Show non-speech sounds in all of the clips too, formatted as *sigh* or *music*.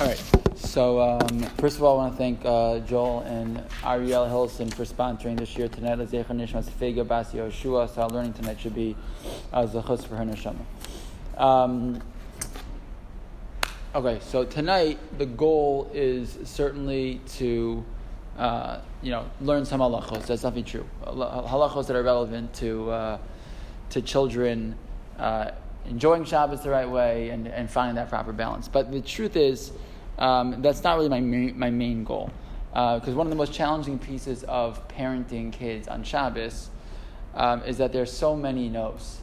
All right. So um, first of all, I want to thank uh, Joel and Ariel Hilson for sponsoring this year tonight. Lezecha Nishmas Fega Basi Yoshua. So our learning tonight should be uh, zechus for her neshama. Um, okay, so tonight the goal is certainly to uh, you know learn some halachos. That's definitely true. Halachos that are relevant to uh, to children. Uh, enjoying Shabbos the right way and, and finding that proper balance. But the truth is, um, that's not really my main, my main goal. Because uh, one of the most challenging pieces of parenting kids on Shabbos um, is that there's so many no's.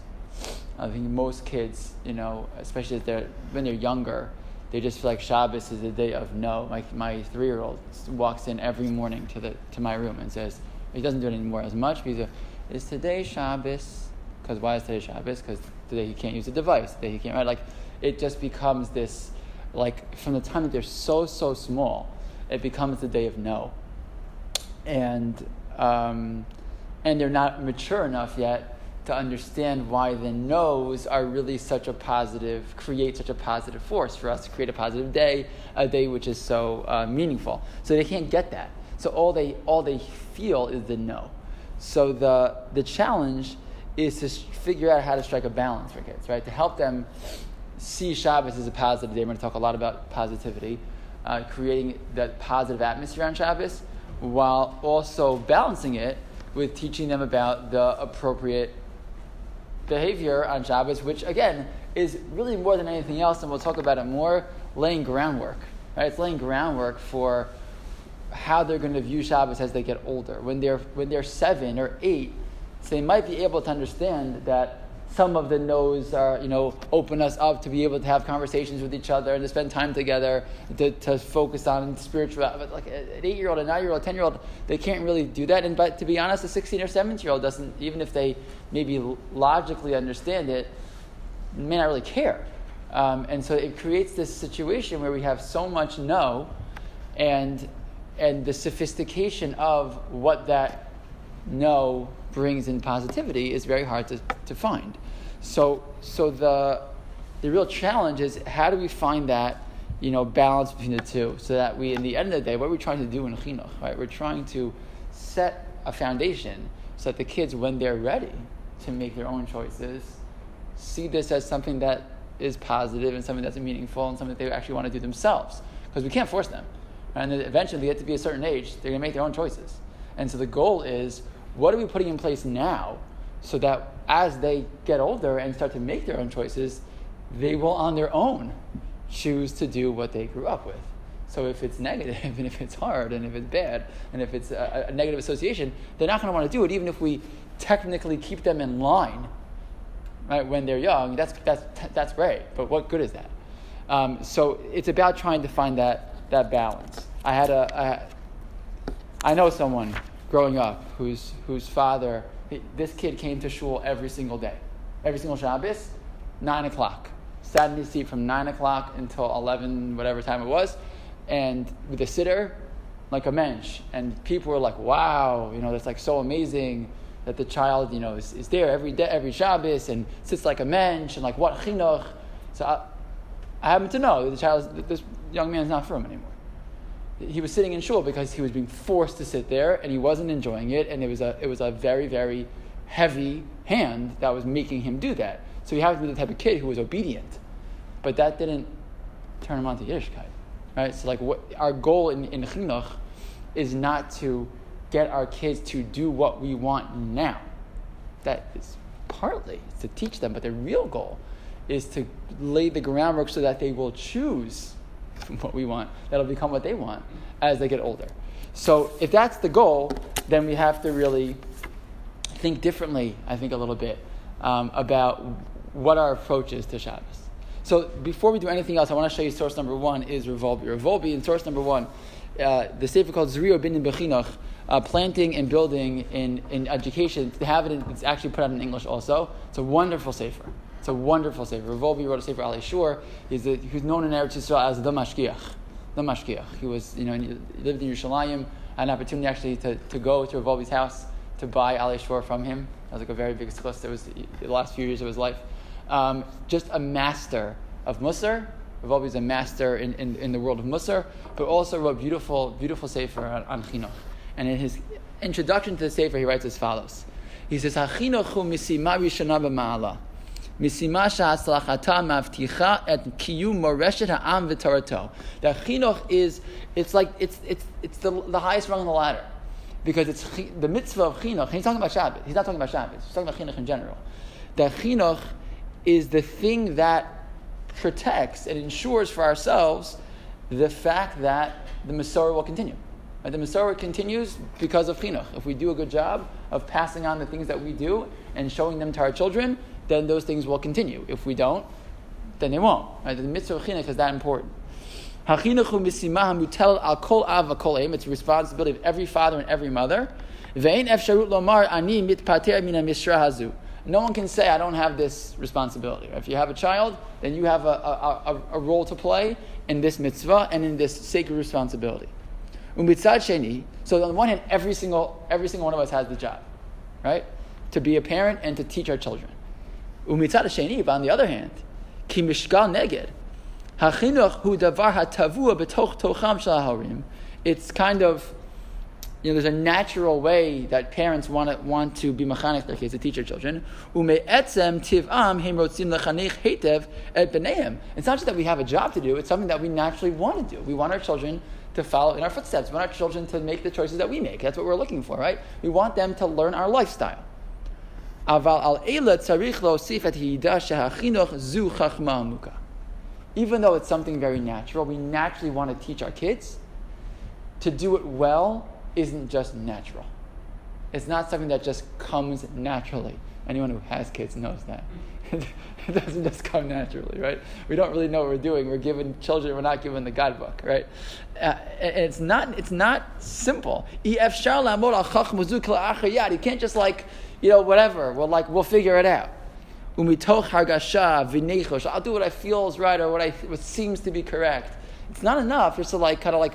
I think most kids, you know, especially they're, when they're younger, they just feel like Shabbos is a day of no. My, my three year old walks in every morning to, the, to my room and says, he doesn't do it anymore as much because is today Shabbos? Because why is today Shabbos? Because today he can't use a device. Today he can't, right? Like, it just becomes this like from the time that they're so so small, it becomes the day of no. And um, and they're not mature enough yet to understand why the no's are really such a positive, create such a positive force for us to create a positive day, a day which is so uh, meaningful. So they can't get that. So all they all they feel is the no. So the the challenge is to figure out how to strike a balance for kids, right? To help them see Shabbos as a positive day. We're going to talk a lot about positivity, uh, creating that positive atmosphere on Shabbos, while also balancing it with teaching them about the appropriate behavior on Shabbos, which again is really more than anything else, and we'll talk about it more, laying groundwork. Right? It's laying groundwork for how they're going to view Shabbos as they get older. When they're when they're seven or eight, so they might be able to understand that some of the no's are, you know, open us up to be able to have conversations with each other and to spend time together, to, to focus on spiritual. But like an eight year old, a nine year old, a 10 year old, they can't really do that. And but to be honest, a 16 or 17 year old doesn't, even if they maybe logically understand it, may not really care. Um, and so it creates this situation where we have so much no and, and the sophistication of what that no brings in positivity is very hard to, to find. So, so the, the real challenge is how do we find that you know, balance between the two so that we, in the end of the day, what are we trying to do in chinuch, right? We're trying to set a foundation so that the kids, when they're ready to make their own choices, see this as something that is positive and something that's meaningful and something that they actually want to do themselves. Because we can't force them. And eventually, they get to be a certain age, they're going to make their own choices. And so the goal is what are we putting in place now so that as they get older and start to make their own choices, they will on their own choose to do what they grew up with. So if it's negative *laughs* and if it's hard and if it's bad and if it's a, a negative association, they're not going to want to do it, even if we technically keep them in line. Right when they're young, that's that's that's great. But what good is that? Um, so it's about trying to find that that balance. I had a I, I know someone growing up whose, whose father, this kid came to shul every single day, every single Shabbos, 9 o'clock. Sat in his seat from 9 o'clock until 11, whatever time it was, and with a sitter, like a mensch. And people were like, wow, you know, that's like so amazing that the child, you know, is, is there every day, every Shabbos and sits like a mensch and like what chinuch. So I, I happen to know that the child, this young man is not from anymore he was sitting in shul because he was being forced to sit there and he wasn't enjoying it and it was a, it was a very, very heavy hand that was making him do that. So he happened to be the type of kid who was obedient. But that didn't turn him on to Yiddishkeit. Right? So like what our goal in, in chinuch is not to get our kids to do what we want now. That is partly to teach them, but the real goal is to lay the groundwork so that they will choose *laughs* what we want, that'll become what they want as they get older. So if that's the goal, then we have to really think differently, I think, a little bit um, about what our approach is to Shabbos. So before we do anything else, I want to show you source number one is Rav Wolbe. Revolbi in source number one, uh, the sefer called Zrio Bin Bechinach, uh, planting and building in, in education. To have it, in, it's actually put out in English also. It's a wonderful sefer. It's a wonderful sefer. Rav Wolbe wrote a sefer Alei Shur. He's, a, he's known in Eretz Yisrael as the Mashgiach. The Mashgiach. He was, you know, he lived in Yerushalayim. Had an opportunity actually to, to go to Rav Wolbe's house to buy Alei Shur from him. That was like a very big success. It was the last few years of his life. Um, just a master of Musar Rav is a master in, in, in, the world of Musar, but also wrote beautiful, beautiful sefer on, on chinuch. And in his introduction to the sefer, he writes as follows. He says, "Hachinuch hu misima rishana b'ma'ala." V'torato. The chinuch is, it's like, it's, it's, it's the, the highest rung on the ladder. Because it's the mitzvah of chinuch, he's talking about Shabbat, he's not talking about Shabbat, he's talking about chinuch in general. The chinuch is the thing that protects and ensures for ourselves the fact that the Masorah will continue. Right? The Masorah continues because of chinuch. If we do a good job of passing on the things that we do and showing them to our children, then those things will continue. If we don't, then they won't. Right? The mitzvah of chinuch is that important. It's a responsibility of every father and every mother. No one can say, I don't have this responsibility. If you have a child, then you have a, a, a, a role to play in this mitzvah and in this sacred responsibility. So on the one hand, every single, every single one of us has the job, right? To be a parent and to teach our children. Umitzad sheni, but on the other hand, ki mishgal neged, hachinuch hu davar hatavua betoch tocham shel It's kind of you know, there's a natural way that parents want to, want to be mechanech their kids, to teach their children. It's not just that we have a job to do, it's something that we naturally want to do. We want our children to follow in our footsteps. We want our children to make the choices that we make. That's what we're looking for, right? We want them to learn our lifestyle. Even though it's something very natural, we naturally want to teach our kids to do it well isn't just natural. It's not something that just comes naturally. Anyone who has kids knows that. *laughs* it doesn't just come naturally, right? We don't really know what we're doing. We're given children, we're not given the guidebook, right? Uh, it's not, it's not simple. You can't just like, you know, whatever. We'll like, we'll figure it out. I'll do what I feel is right or what I what seems to be correct. It's not enough just to like kind of like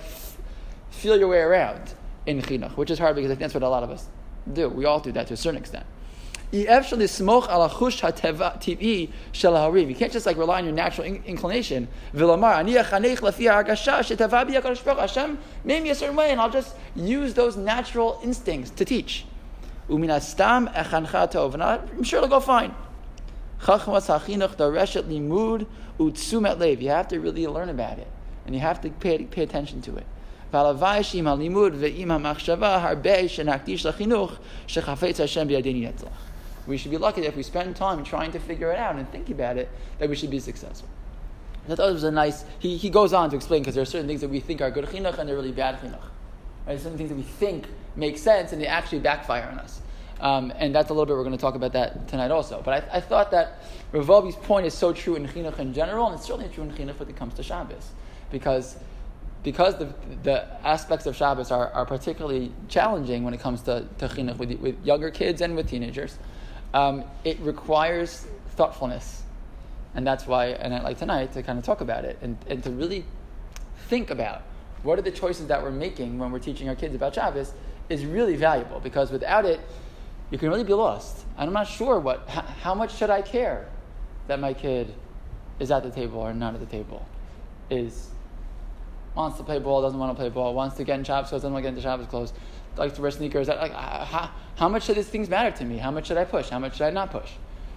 feel your way around in chinuch, which is hard because I think that's what a lot of us do. We all do that to a certain extent. You can't just like rely on your natural inclination. Hashem made me a certain way, and I'll just use those natural instincts to teach. And I'm sure it'll go fine. Chachmas hachinuch dareshet limud utsumet lev. You have to really learn about it, and you have to pay, pay attention to it. We should be lucky that if we spend time trying to figure it out and think about it, that we should be successful. I thought it was a nice. He, he goes on to explain because there are certain things that we think are good chinuch and they're really bad chinuch. Right? Certain things that we think make sense and they actually backfire on us. Um, and that's a little bit, we're going to talk about that tonight also. But I, I thought that Rav Wolbe's point is so true in chinuch in general, and it's certainly true in chinuch when it comes to Shabbos. Because because the, the aspects of Shabbos are, are particularly challenging when it comes to, to chinuch with, with younger kids and with teenagers, um, it requires thoughtfulness. And that's why, and I'd like tonight to kind of talk about it and, and to really think about what are the choices that we're making when we're teaching our kids about Shabbos is really valuable because without it, you can really be lost. And I'm not sure what, how, much should I care that my kid is at the table or not at the table? Is wants to play ball, doesn't want to play ball, wants to get in Shabbos clothes, doesn't want to get into Shabbos clothes, likes to wear sneakers. Like, how, how much should these things matter to me? How much should I push? How much should I not push?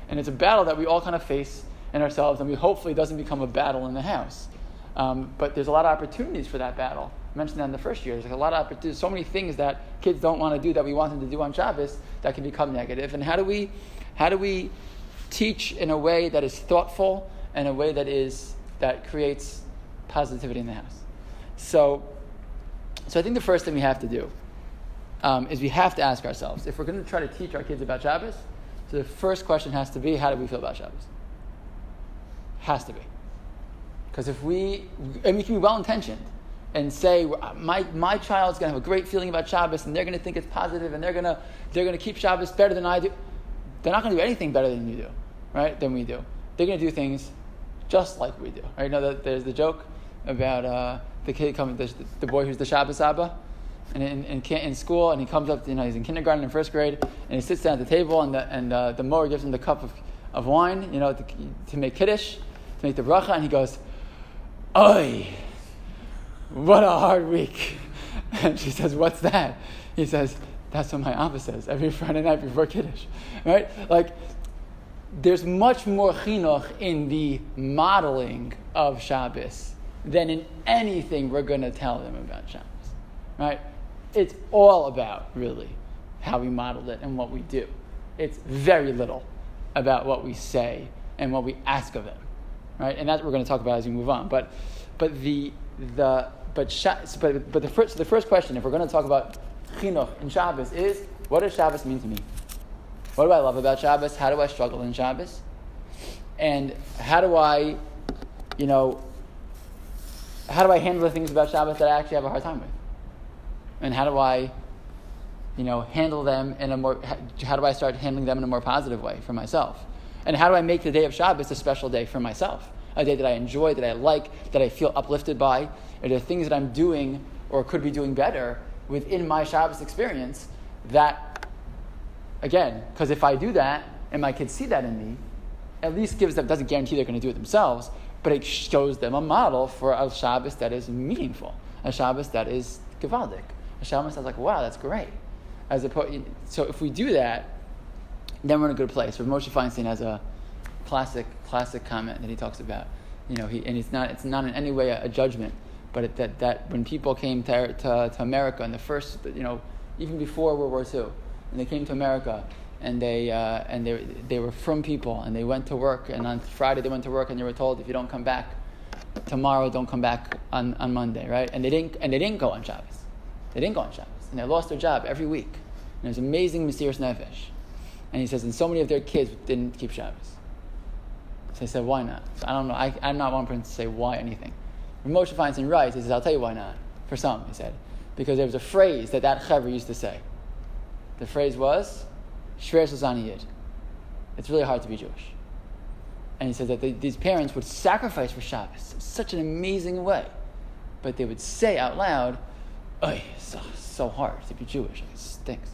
And it's a battle that we all kind of face in ourselves, and we hopefully doesn't become a battle in the house. Um, but there's a lot of opportunities for that battle. Mentioned that in the first year. There's like a lot of opportunities, so many things that kids don't want to do that we want them to do on Shabbos that can become negative. And how do we, how do we teach in a way that is thoughtful and a way that is that creates positivity in the house? So, so I think the first thing we have to do um, is we have to ask ourselves if we're going to try to teach our kids about Shabbos. So the first question has to be, how do we feel about Shabbos? Has to be, because if we and we can be well intentioned and say my my child's going to have a great feeling about Shabbos and they're going to think it's positive and they're going to they're going to keep Shabbos better than I do. They're not going to do anything better than you do, right? Than we do. They're going to do things just like we do. Right? That there's the joke about. Uh, the kid comes, the, the boy who's the Shabbos Abba, and in, in, in, school, and he comes up, you know, he's in kindergarten in first grade, and he sits down at the table, and the, and uh, the morah gives him the cup of, of wine, you know, to, to make kiddush, to make the bracha, and he goes, Oy, what a hard week. *laughs* And she says, What's that? He says, That's what my Abba says every Friday night before Kiddush. Right? Like, there's much more chinuch in the modeling of Shabbos than in anything we're going to tell them about Shabbos. Right? It's all about, really, how we modeled it and what we do. It's very little about what we say and what we ask of them. Right? And that's what we're going to talk about as we move on. But, but the, the, but, but, but the, first, the first question, if we're going to talk about chinuch in Shabbos, is what does Shabbos mean to me? What do I love about Shabbos? How do I struggle in Shabbos? And how do I, you know, how do I handle the things about Shabbos that I actually have a hard time with? And how do I, you know, handle them in a more, how do I start handling them in a more positive way for myself? And how do I make the day of Shabbos a special day for myself? A day that I enjoy, that I like, that I feel uplifted by? Are there things that I'm doing or could be doing better within my Shabbos experience that, again, because if I do that and my kids see that in me, at least gives them, doesn't guarantee they're going to do it themselves, but it shows them a model for a Shabbos that is meaningful, a Shabbos that is gewaldic, a Shabbos that's like, wow, that's great. As opposed, so if we do that, then we're in a good place. Rav Moshe Feinstein has a classic, classic comment that he talks about. You know, he, and it's not, it's not in any way a, a judgment, but it, that, that when people came to, to, to America in the first, you know, even before World War II, and they came to America, and they uh, and they they were from people, and they went to work, and on Friday they went to work, and they were told if you don't come back tomorrow, don't come back on, on Monday, right? And they didn't and they didn't go on Shabbos, they didn't go on Shabbos, and they lost their job every week. And it was amazing, mesirus nefesh. And he says, and so many of their kids didn't keep Shabbos. So I said, why not? So I don't know. I, I'm not one person to say why anything. When Moshe Feinstein writes, he says, I'll tell you why not. For some, he said, because there was a phrase that that chaver used to say. The phrase was, Shver Yid. It's really hard to be Jewish. And he said that they, these parents would sacrifice for Shabbos in such an amazing way. But they would say out loud, Oy, it's so, so hard to be Jewish. It stinks.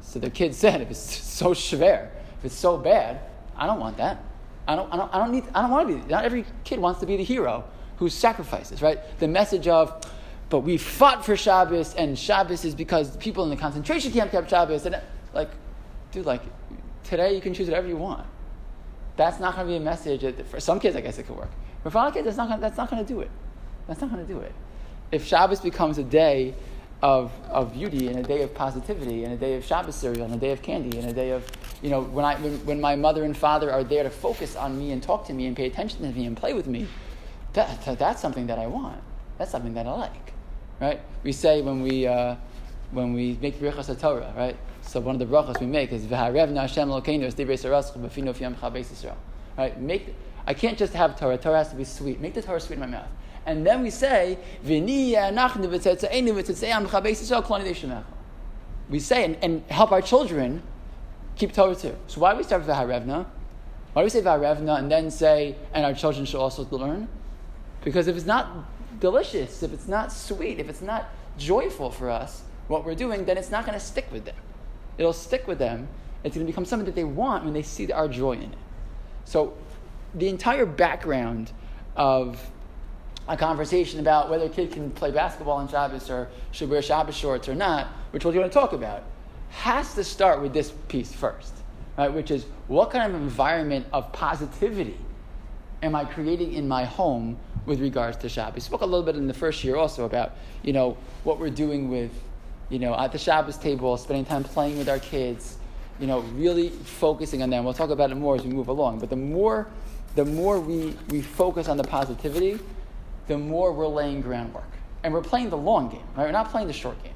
So their kid said, if it's so shver, if it's so bad, I don't want that. I don't, I don't, I don't need, I don't want to be, not every kid wants to be the hero who sacrifices, right? The message of, but we fought for Shabbos, and Shabbos is because people in the concentration camp kept Shabbos. And like, dude, like, today you can choose whatever you want. That's not going to be a message. That, for some kids, I guess it could work. But for other kids, that's not gonna, that's not going to do it. That's not going to do it. If Shabbos becomes a day of, of beauty and a day of positivity and a day of Shabbos cereal and a day of candy and a day of, you know, when, I, when, when my mother and father are there to focus on me and talk to me and pay attention to me and play with me, that, that that's something that I want. That's something that I like right? We say when we uh, when we make birchas Torah, right? So one of the brachas we make is v'harevna Hashem b'finu Yisrael. Right? Make I can't just have Torah. Torah has to be sweet. Make the Torah sweet in my mouth. And then we say We say and, and help our children keep Torah too. So why do we start with v'harevna? Why do we say v'harevna and then say and our children should also learn? Because if it's not delicious, if it's not sweet, if it's not joyful for us, what we're doing, then it's not going to stick with them. It'll stick with them. It's going to become something that they want when they see our joy in it. So, the entire background of a conversation about whether a kid can play basketball on Shabbos or should wear Shabbos shorts or not, which we're going to talk about, has to start with this piece first, right? Which is what kind of environment of positivity am I creating in my home with regards to Shabbos. We spoke a little bit in the first year also about, you know, what we're doing with, you know, at the Shabbos table, spending time playing with our kids, you know, really focusing on them. We'll talk about it more as we move along. But the more, the more we, we focus on the positivity, the more we're laying groundwork. And we're playing the long game, right? We're not playing the short game.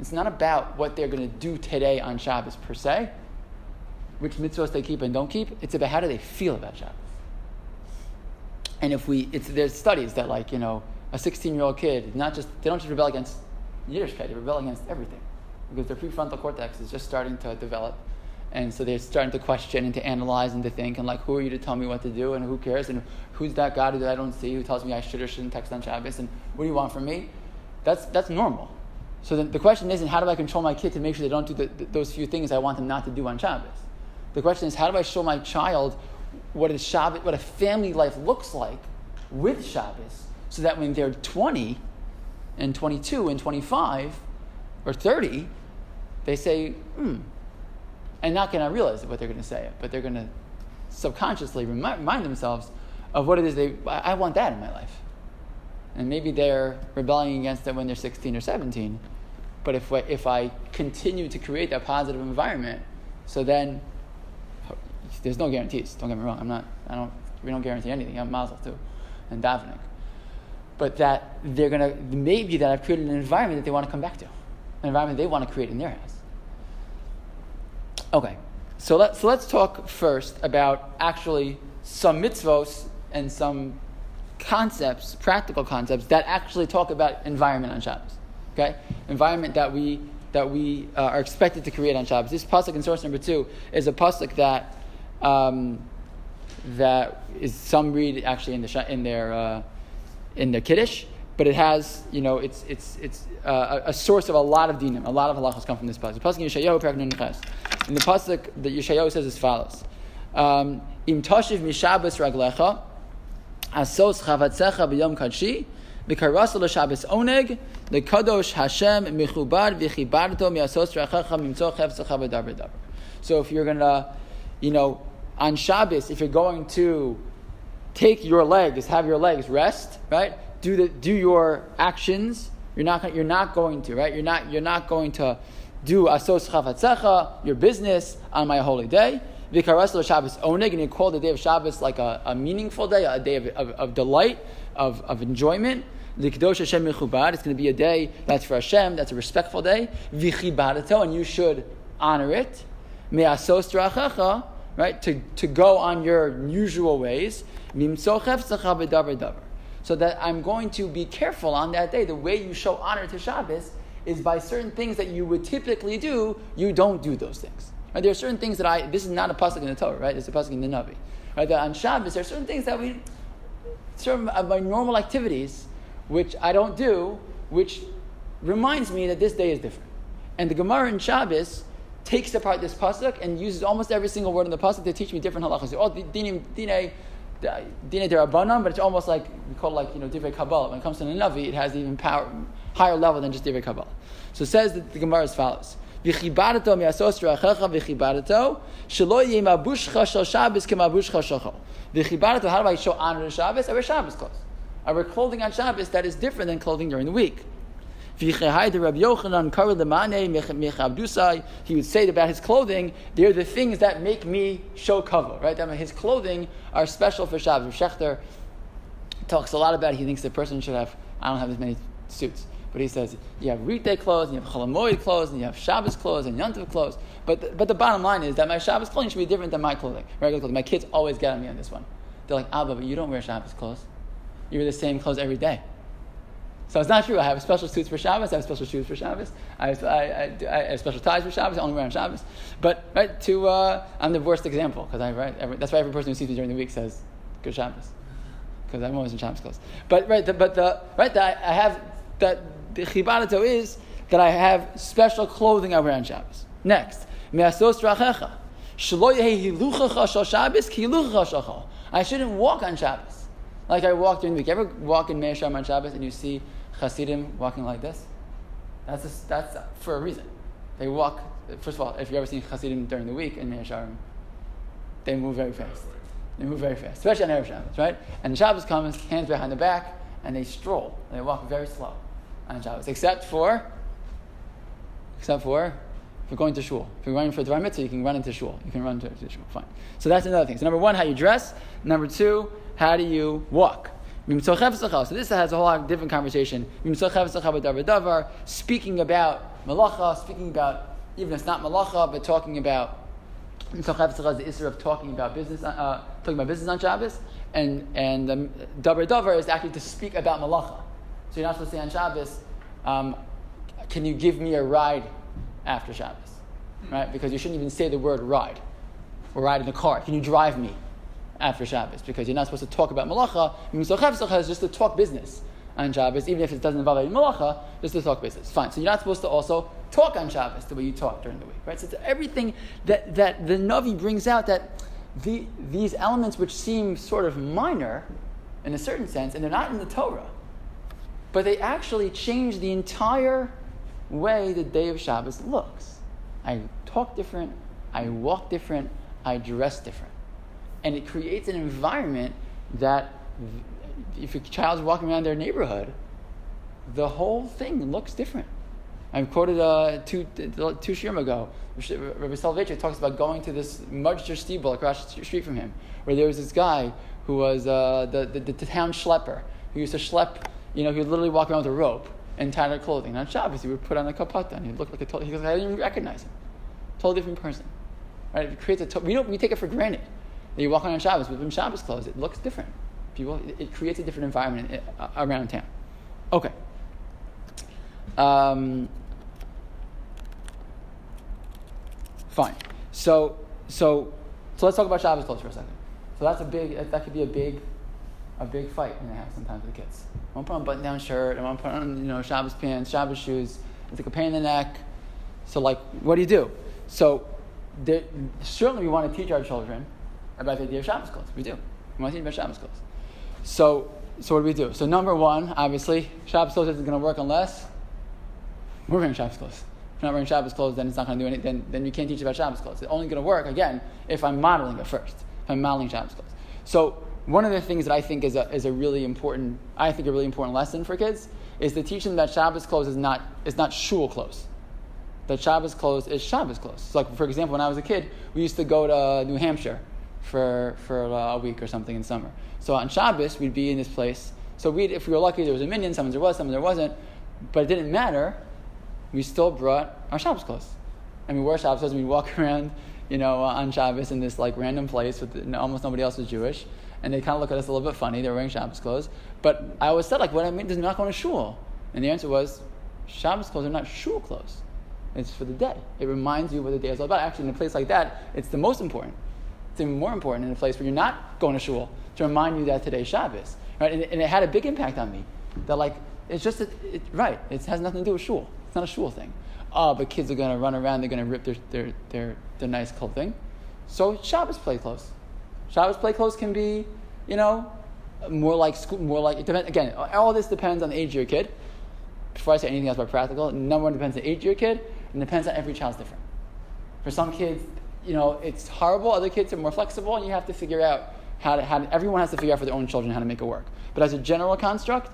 It's not about what they're going to do today on Shabbos per se, which mitzvahs they keep and don't keep. It's about how do they feel about Shabbos. And if we, it's, there's studies that like, you know, a 16 year old kid, not just, they don't just rebel against Yiddishkeit, they rebel against everything. Because their prefrontal cortex is just starting to develop. And so they're starting to question and to analyze and to think, and like, who are you to tell me what to do, and who cares, and who's that God that I don't see who tells me I should or shouldn't text on Shabbos, and what do you want from me? That's, that's normal. So then the question isn't how do I control my kid to make sure they don't do the, the, those few things I want them not to do on Shabbos? The question is how do I show my child what a Shabbat, what a family life looks like with Shabbos, so that when they're 20 and 22 and 25 or 30, they say, hmm, and not going to realize what they're going to say, but they're going to subconsciously remind themselves of what it is they, I want that in my life. And maybe they're rebelling against it when they're 16 or 17. But if, if I continue to create that positive environment, so then there's no guarantees. Don't get me wrong. I'm not, I don't, we don't guarantee anything. I'm mazel too, and davening. But that they're going to, maybe that I've created an environment that they want to come back to, an environment they want to create in their house. Okay, so, let, so let's talk first about actually some mitzvos and some concepts, practical concepts that actually talk about environment on Shabbos. Okay, environment that we that we uh, are expected to create on Shabbos. This pasuk in source number two is a pasuk that um, that is some read actually in the in their uh, in the kiddush, but it has you know it's it's it's uh, a, a, source of a lot of dinim. A lot of halachas come from this pasuk. The pasuk in Yeshayahu In the pasuk the Yeshayahu says as follows: um, Im tashiv mishabes raglecha asos chavatzecha b'yom kadshi v'karasa l'shabes oneg kadosh Hashem michubad v'chibarto miasos rachacha mimtzo chevzecha v'daber daber. So if you're gonna, you know, on Shabbos, if you're going to take your legs, have your legs rest, right? Do the do your actions. You're not you're not going to right. You're not you're not going to do asos chavatzecha your business on my holy day. Vikaras Shabbos oneg, and you call the day of Shabbos like a, a meaningful day, a day of, of, of delight, of, of enjoyment. The Kedosh Hashem Mechubad, it's going to be a day that's for Hashem, that's a respectful day. Vichibadato, and you should honor it. Me'asos right, to, to go on your usual ways. So that I'm going to be careful on that day. The way you show honor to Shabbos is by certain things that you would typically do, you don't do those things. Right? There are certain things that I, this is not a pasuk in the Torah, right? It's a pasuk in the Navi. Right? That on Shabbos, there are certain things that we, certain of my normal activities, which I don't do, which reminds me that this day is different. And the Gemara in Shabbos takes apart this pasuk and uses almost every single word in the pasuk to teach me different halachas. Oh, dine, dine, dine derabanan, but it's almost like we call it like you know divrei kabbalah. When it comes to the navi, it has even power, higher level than just divrei kabbalah. So it says that the Gemara as follows: V'chibadato mi'asos rachecha v'chibadato shelo yemabushcha shel Shabbos kemabushcha shalcho. V'chibadato. How do I show honor to Shabbos? I wear Shabbos clothes. I wear clothing on Shabbos that is different than clothing during the week. He would say about his clothing, they're the things that make me show cover, right? That his clothing are special for Shabbos. Shechter talks a lot about it. He thinks the person should have, I don't have as many suits. But he says you have weekday clothes, and you have chol hamoed clothes, and you have Shabbos clothes, and Yontif clothes. But the, but the bottom line is that my Shabbos clothing should be different than my clothing, regular clothing. My kids always get on me on this one. They're like, Abba, but you don't wear Shabbos clothes. You wear the same clothes every day. So it's not true. I have special suits for Shabbos. I have special shoes for Shabbos. I have, I, I, I have special ties for Shabbos. I only wear on Shabbos. But right to, uh, I'm the worst example because right. That's why every person who sees me during the week says, "Good Shabbos," because I'm always in Shabbos clothes. But right, the, but the right that I have that the chibadato is that I have special clothing I wear on Shabbos. Next, me'asos rachecha. I shouldn't walk on Shabbos. Like I walk during the week. Ever walk in Meir on Shabbos and you see Hasidim walking like this? That's, a, that's for a reason. They walk, first of all, if you've ever seen Hasidim during the week in Meir they move very fast. They move very fast, especially on Erev Shabbos, right? And Shabbos comes, hands behind the back, and they stroll. And they walk very slow on Shabbos, except for, except for, if you're going to shul. If you're running for Dvar Mitzvah, you can run into shul. You can run to, to shul. Fine. So that's another thing. So number one, how you dress. Number two, how do you walk. So this has a whole lot of different conversation. Speaking about malacha, speaking about even if it's not malacha, but talking about is the issue of talking about business, uh, talking about business on Shabbos, and and um, davar davar is actually to speak about malacha. So you're not supposed to say on Shabbos, um, can you give me a ride after Shabbos? Right? Because you shouldn't even say the word ride or ride in the car. Can you drive me after Shabbos? Because you're not supposed to talk about malacha. Misochev is just to talk business on Shabbos, even if it doesn't involve any malacha, just to talk business. Fine. So you're not supposed to also talk on Shabbos the way you talk during the week, right? So everything that, that the Navi brings out that the, these elements which seem sort of minor in a certain sense, and they're not in the Torah, but they actually change the entire way the day of Shabbos looks. I talk different, I walk different, I dress different. And it creates an environment that if a child's walking around their neighborhood, the whole thing looks different. I quoted uh, two, two shiurim ago. Rabbi Soloveitchik talks about going to this Mudger Stiebel across the street from him, where there was this guy who was uh, the, the, the, town schlepper, who used to schlep, you know, he would literally walk around with a rope and tattered clothing. And on Shabbos, he would put on a kapata, and he looked like a total, he goes, I didn't even recognize him. Totally different person. Right? It creates a, to- we, don't, we take it for granted that you walk around on Shabbos with Shabbos clothes. It looks different. People, it, it creates a different environment uh, around town. Okay. Um, fine. So, so, so let's talk about Shabbos clothes for a second. So that's a big, that could be a big, a big fight in the have sometimes with the kids. I want to put on a button-down shirt. I want to put on, you know, Shabbos pants, Shabbos shoes. It's like a pain in the neck. So, like, what do you do? So, there, certainly we want to teach our children about the idea of Shabbos clothes. We do. We want to teach about Shabbos clothes. So, so what do we do? So, number one, obviously, Shabbos clothes isn't going to work unless we're wearing Shabbos clothes. If you're not wearing Shabbos clothes, then it's not going to do anything. Then, then you can't teach about Shabbos clothes. It's only going to work, again, if I'm modeling it first. If I'm modeling Shabbos clothes. So, one of the things that I think is a, is a really important, I think a really important lesson for kids is to teach them that Shabbos clothes is not, is not shul clothes. That Shabbos clothes is Shabbos clothes. So like, for example, when I was a kid, we used to go to New Hampshire for, for a week or something in summer. So on Shabbos, we'd be in this place. So we'd, if we were lucky, there was a minyan, sometimes there was, sometimes there wasn't. But it didn't matter. We still brought our Shabbos clothes. And we wore Shabbos clothes and we'd walk *laughs* around, you know, on Shabbos in this like random place with almost nobody else was Jewish and they kind of look at us a little bit funny. They're wearing Shabbos clothes. But I always said, like, what I mean does not go to shul. And the answer was, Shabbos clothes are not shul clothes. It's for the day. It reminds you what the day is all about. Actually, in a place like that, it's the most important. It's even more important in a place where you're not going to shul to remind you that today's Shabbos. Right? And, and it had a big impact on me. That like, it's just, a, it, right, it has nothing to do with shul. It's not a shul thing. Oh, but kids are going to run around, they're going to rip their, their, their, their nice clothing. So Shabbos play clothes. Shabbos play clothes can be, you know, more like school, more like, it depends, again, all this depends on the age of your kid. Before I say anything else about practical, number one depends on the age of your kid, and depends on every child's different. For some kids, you know, it's horrible. Other kids are more flexible, and you have to figure out how to, how to, everyone has to figure out for their own children how to make it work. But as a general construct,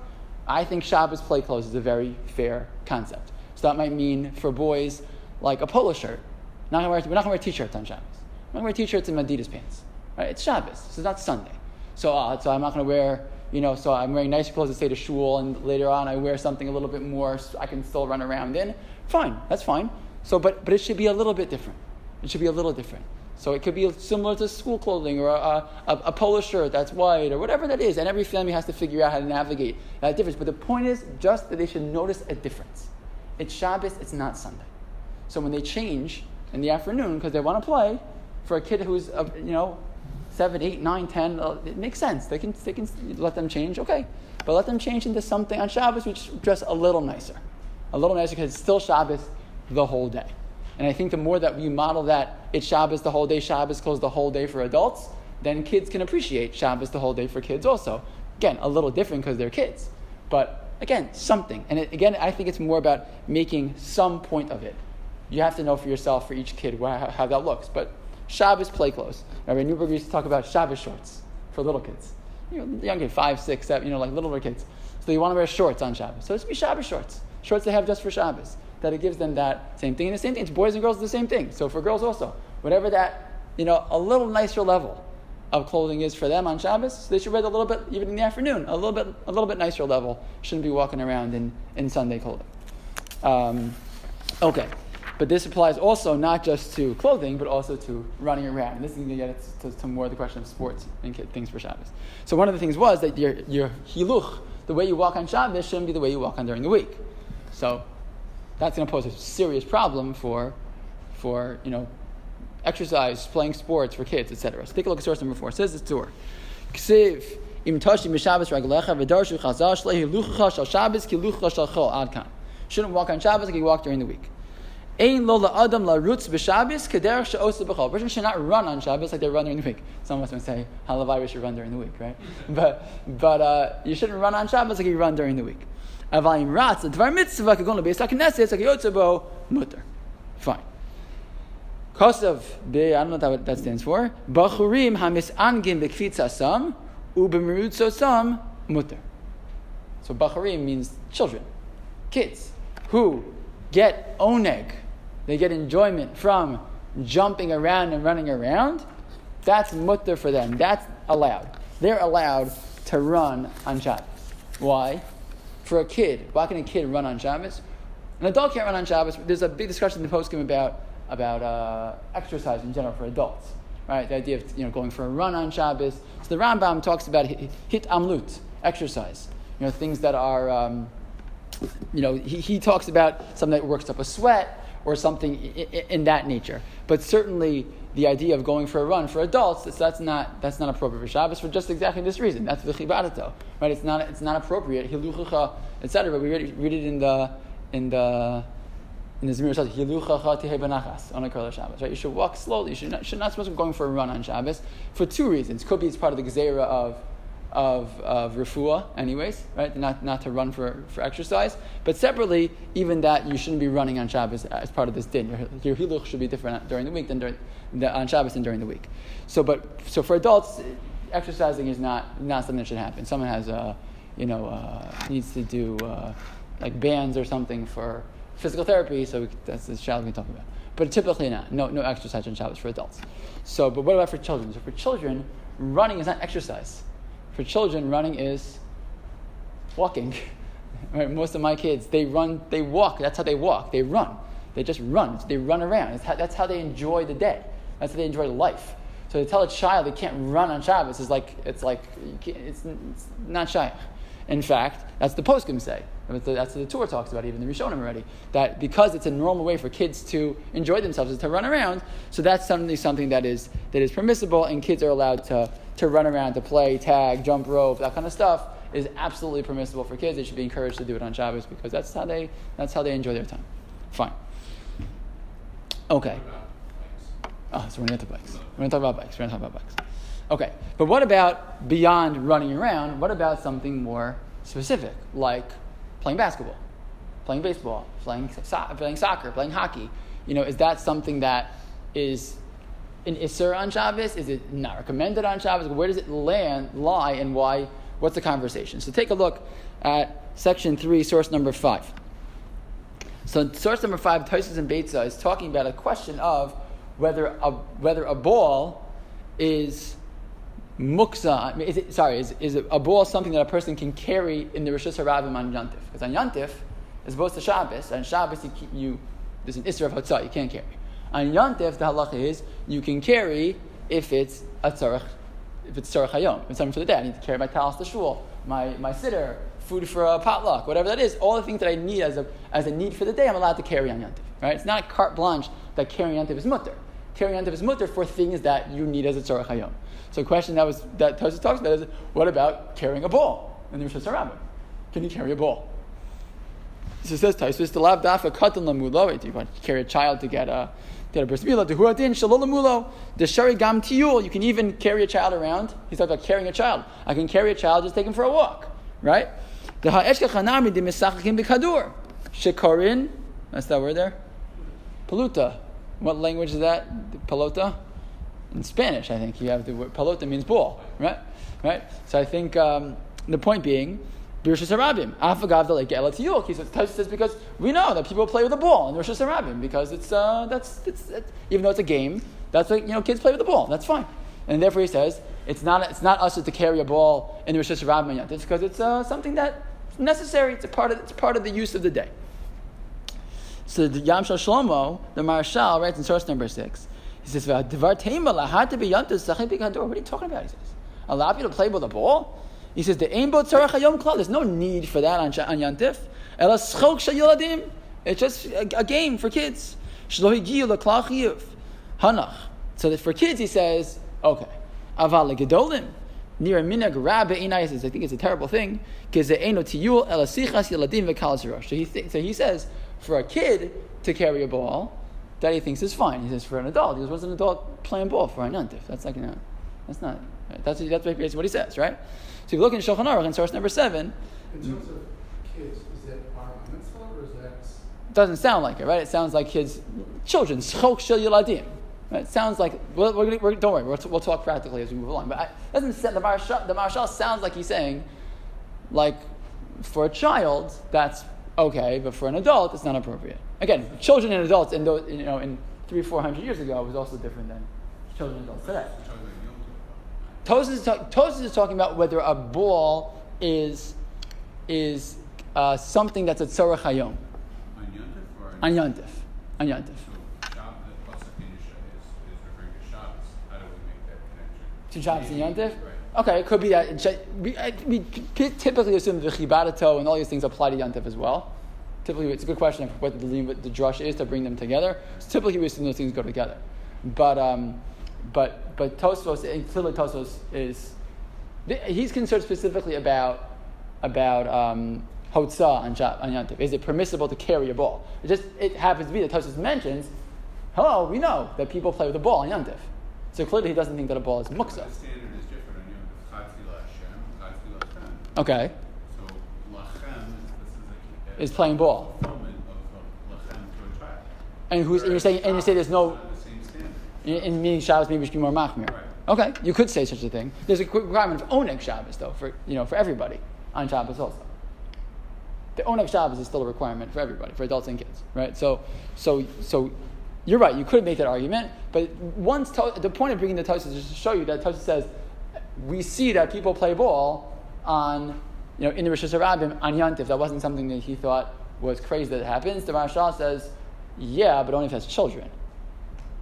I think Shabbos play clothes is a very fair concept. So that might mean for boys, like a polo shirt. Not wear, we're not going to wear t-shirts on Shabbos. We're not going to wear t-shirts and Adidas pants. Right? It's Shabbos, so not Sunday. So, uh, so I'm not going to wear, you know, so I'm wearing nicer clothes to stay to shul, and later on I wear something a little bit more so I can still run around in. Fine, that's fine. So, but, but it should be a little bit different. It should be a little different. So it could be similar to school clothing or a, a, a, polo shirt that's white or whatever that is. And every family has to figure out how to navigate that difference. But the point is just that they should notice a difference. It's Shabbos, it's not Sunday. So when they change in the afternoon because they want to play, for a kid who's, you know, seven, eight, nine, ten, uh, it makes sense. They can, they can let them change, okay. But let them change into something on Shabbos which dress a little nicer. A little nicer because it's still Shabbos the whole day. And I think the more that we model that it's Shabbos the whole day, Shabbos closed the whole day for adults, then kids can appreciate Shabbos the whole day for kids also. Again, a little different because they're kids. But again, something. And it, again, I think it's more about making some point of it. You have to know for yourself, for each kid, how, how that looks. But Shabbos play clothes. Rabbi Newberg used to talk about Shabbos shorts for little kids. You know, young kids, five, six, seven, you know, like littler kids. So you want to wear shorts on Shabbos. So it's be Shabbos shorts. Shorts they have just for Shabbos. That it gives them that same thing. And the same thing, it's boys and girls, the same thing. So for girls also, whatever that, you know, a little nicer level of clothing is for them on Shabbos, they should wear it a little bit, even in the afternoon, a little bit, a little bit nicer level. Shouldn't be walking around in, in Sunday clothing. Um, okay. But this applies also not just to clothing, but also to running around. And this is going to get to, to more of the question of sports and things for Shabbos. So one of the things was that your, your hiluch, the way you walk on Shabbos, shouldn't be the way you walk on during the week. So that's going to pose a serious problem for, for you know, exercise, playing sports for kids, etc. So take a look at source number four. It says this to her. Ksiv. Shouldn't walk on Shabbos like you walk during the week. Ein lo adam la rutz b'Shabbos kederach she'osa b'chol. A person should not run on Shabbos like they run during the week. Some of us might say halavai should run during the week, right? *laughs* but but uh, you shouldn't run on Shabbos like you run during the week. Avayim ratz a dvar mitzvah kagon lebeis hakneses like yotzebo mutter. Fine. Kosav be I don't know what that stands for. Bachurim hamis angin bekfitza sam ubemrutzo sam mutter. So bachurim means children, kids who get oneg they get enjoyment from jumping around and running around, that's mutter for them. That's allowed. They're allowed to run on Shabbos. Why? For a kid, why can a kid run on Shabbos? An adult can't run on Shabbos. There's a big discussion in the poskim about about uh, exercise in general for adults, right? The idea of you know going for a run on Shabbos. So the Rambam talks about hit amlut, exercise. You know things that are, um, you know, he, he talks about something that works up a sweat or something in that nature. But certainly the idea of going for a run for adults, that's not, that's not appropriate for Shabbos for just exactly this reason. That's the chibadato, right? It's not, it's not appropriate, hiluchacha, etc. We read, read it in the, in the, in the Zemir says, hiluchacha tihe on a Kurla Shabbos, right? You should walk slowly. You should not, should not supposed to be going for a run on Shabbos for two reasons. Could be it's part of the gezerah of of, of refuah, anyways, right? Not, not to run for, for exercise. But separately, even that you shouldn't be running on Shabbos as part of this din. Your, your hiluch should be different during the week than during, the, on Shabbos than during the week. So, but, so for adults, exercising is not, not something that should happen. Someone has a, you know, uh, needs to do uh, like bands or something for physical therapy, so we, that's the Shabbos we talk about. But typically not. No, no exercise on Shabbos for adults. So, but what about for children? So for children, running is not exercise for children, running is walking. *laughs* right? Most of my kids, they run, they walk. That's how they walk. They run. They just run. They run around. How, that's how they enjoy the day. That's how they enjoy life. So to tell a child they can't run on Shabbos is like it's like it's, it's not shy. In fact, that's the poskim say. That's what the Torah talks about, even the Rishonim already. That because it's a normal way for kids to enjoy themselves is to run around, so that's suddenly something that is that is permissible, and kids are allowed to to run around, to play, tag, jump rope, that kind of stuff is absolutely permissible for kids. They should be encouraged to do it on Shabbos because that's how they that's how they enjoy their time. Fine. Okay. Oh, so we're going to bikes. We're going to talk about bikes. We're going to talk about bikes. Okay, but what about beyond running around? What about something more specific, like playing basketball, playing baseball, playing, so- playing soccer, playing hockey? You know, is that something that is an Isser on Shabbos? Is it not recommended on Shabbos? Where does it land, lie, and why? What's the conversation? So take a look at section 3, source number 5. So source number 5, Tosfos and Beitza, is talking about a question of whether a, whether a ball is muksa, is it, sorry, is, is a ball something that a person can carry in the Reshus Harabim on Yantif? Because on Yantif, as opposed to Shabbos, on Shabbos you, you there's an Isra of Hatzah, you can't carry. On Yantif, the halacha is you can carry if it's a tzarech, if it's tzarech hayom, if it's something for the day. I need to carry my talis to shul, my, my sitter, food for a potluck, whatever that is. All the things that I need as a, as a need for the day, I'm allowed to carry on Yantif. Right? It's not carte blanche that carrying Yantif is mutter. Carrying Yantif his mutter for things that you need as a tzarech hayom. So the question that was that Tosfos talks about is, what about carrying a ball in the Reshus Harabim? Can you carry a ball? So it says Tosfos, the lav dafa katan lamulo. Do you want to carry a child to get a get a bris milah, dehuadin, shalolamulo, the shari gam tiyul. You can even carry a child around. He's talking about carrying a child. I can carry a child, just take him for a walk, right? The ha'eshka chanami de misachakim b'kadur. Shekorin, that's that word there? Paluta. What language is that? Pelota? In Spanish, I think you have the word pelota means ball, right? Right? So I think um, the point being, Rosh Hashanah. Afagav like. He says, because we know that people play with a ball in Reshus Harabim because it's uh, that's it's, it's, even though it's a game, that's like you know kids play with a ball. That's fine, and therefore he says it's not it's not us to carry a ball in the Reshus Harabim. It's because it's uh, something that's necessary. It's a part of it's part of the use of the day. So the Yam Shel Shlomo, the Maharshal, writes in source number six. He says, "Devar Tema had to be yantus What are you talking about?" He says, "Allow you to play with a ball." He says the aim. There's no need for that on, on yantif. It's just a, a, game for kids. Hanach. So that for kids, he says, okay. Aval gedolim. near minag rabbe I think it's a terrible thing. because the ainot yomtzu elasichas So he, so he says, for a kid to carry a ball, that he thinks is fine. He says for an adult, he says, what's an adult playing ball for a nantif? That's like, no, that's not, right? that's, that's basically what he says, right? So if you look in Shulchan Aruch in source number seven. In terms of kids, is that bar mitzvah or is that? Doesn't sound like it, right? It sounds like kids, children, shok shel. Right? It sounds like, we're, we're, we're, don't worry, we'll, we'll, talk practically as we move along. But I, doesn't the Maharshal, the Maharshal sounds like he's saying, like, for a child, that's okay, but for an adult, it's not appropriate. Again, children and adults in those, you know, in three, four hundred years ago was also different than children and adults today. Tosfos is, talk, is talking about whether a ball is is uh, something that's a tzorach hayom. On yontif. On yontif. To Shabbos How do we make that connection? To Job's and yontif. Okay, it could be that. We, we typically assume the chibadato and all these things apply to Yantif as well. Typically, it's a good question of what the, what the drush is to bring them together. So typically, we assume those things go together. But, um, but, but Tosfos, and clearly Tosfos is, he's concerned specifically about, about um, Hotza on, on Yantif. Is it permissible to carry a ball? It just it happens to be that Tosfos mentions, hello, we know that people play with a ball on Yantif. So clearly, he doesn't think that a ball is muksa. Okay. So lachem is, playing ball. And who's and you're saying and you say there's no in, in meaning Shabbos maybe should be more machmir. Right. Okay, you could say such a thing. There's a requirement of oneg Shabbos though for you know for everybody on Shabbos also. The oneg Shabbos is still a requirement for everybody, for adults and kids, right? So so so you're right. You could make that argument, but once to, the point of bringing the Tosfos is to show you that Tosfos says we see that people play ball on, you know, in the Rosh Hashanah on Yantif. That wasn't something that he thought was crazy that it happens. The Maharshal says, yeah, but only if it has children.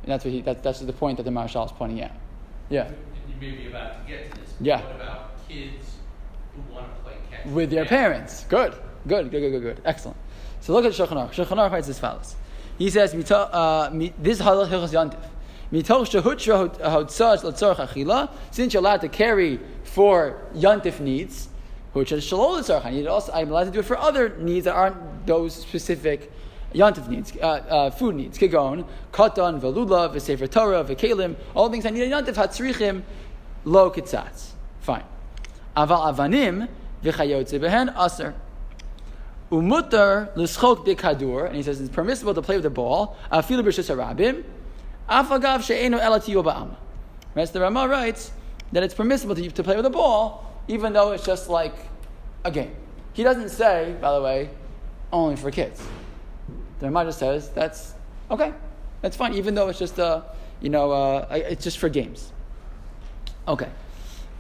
And that's, what he, that, that's the point that the Maharshal is pointing out. Yeah. You may be about to get to this. Yeah. What about kids who want to play catch? With their parents. Good. Good, good, good, good, good. Excellent. So look at Shulchan Aruch. Shulchan Aruch writes as follows. He says, uh, this is Halachos Yantif. Since you're allowed to carry for yantif needs, is shalol. Also, I'm allowed to do it for other needs that aren't those specific yantif needs, uh, uh, food needs. Kigon, katan, velula, v'sefer Torah, v'kelim, all things I need a yantif hatzrichim lo kitzatz. Fine. Aval avanim v'chayotze behen aser. Umutar l'schok bikadur, and he says it's permissible to play with the ball. Afilu b'shus harabim, afagav she'enu elati ba'ama. Right, so the Rama writes that it's permissible to, to play with a ball, even though it's just like a game. He doesn't say, by the way, only for kids. The Rama just says that's okay, that's fine, even though it's just a, you know, uh, it's just for games. Okay,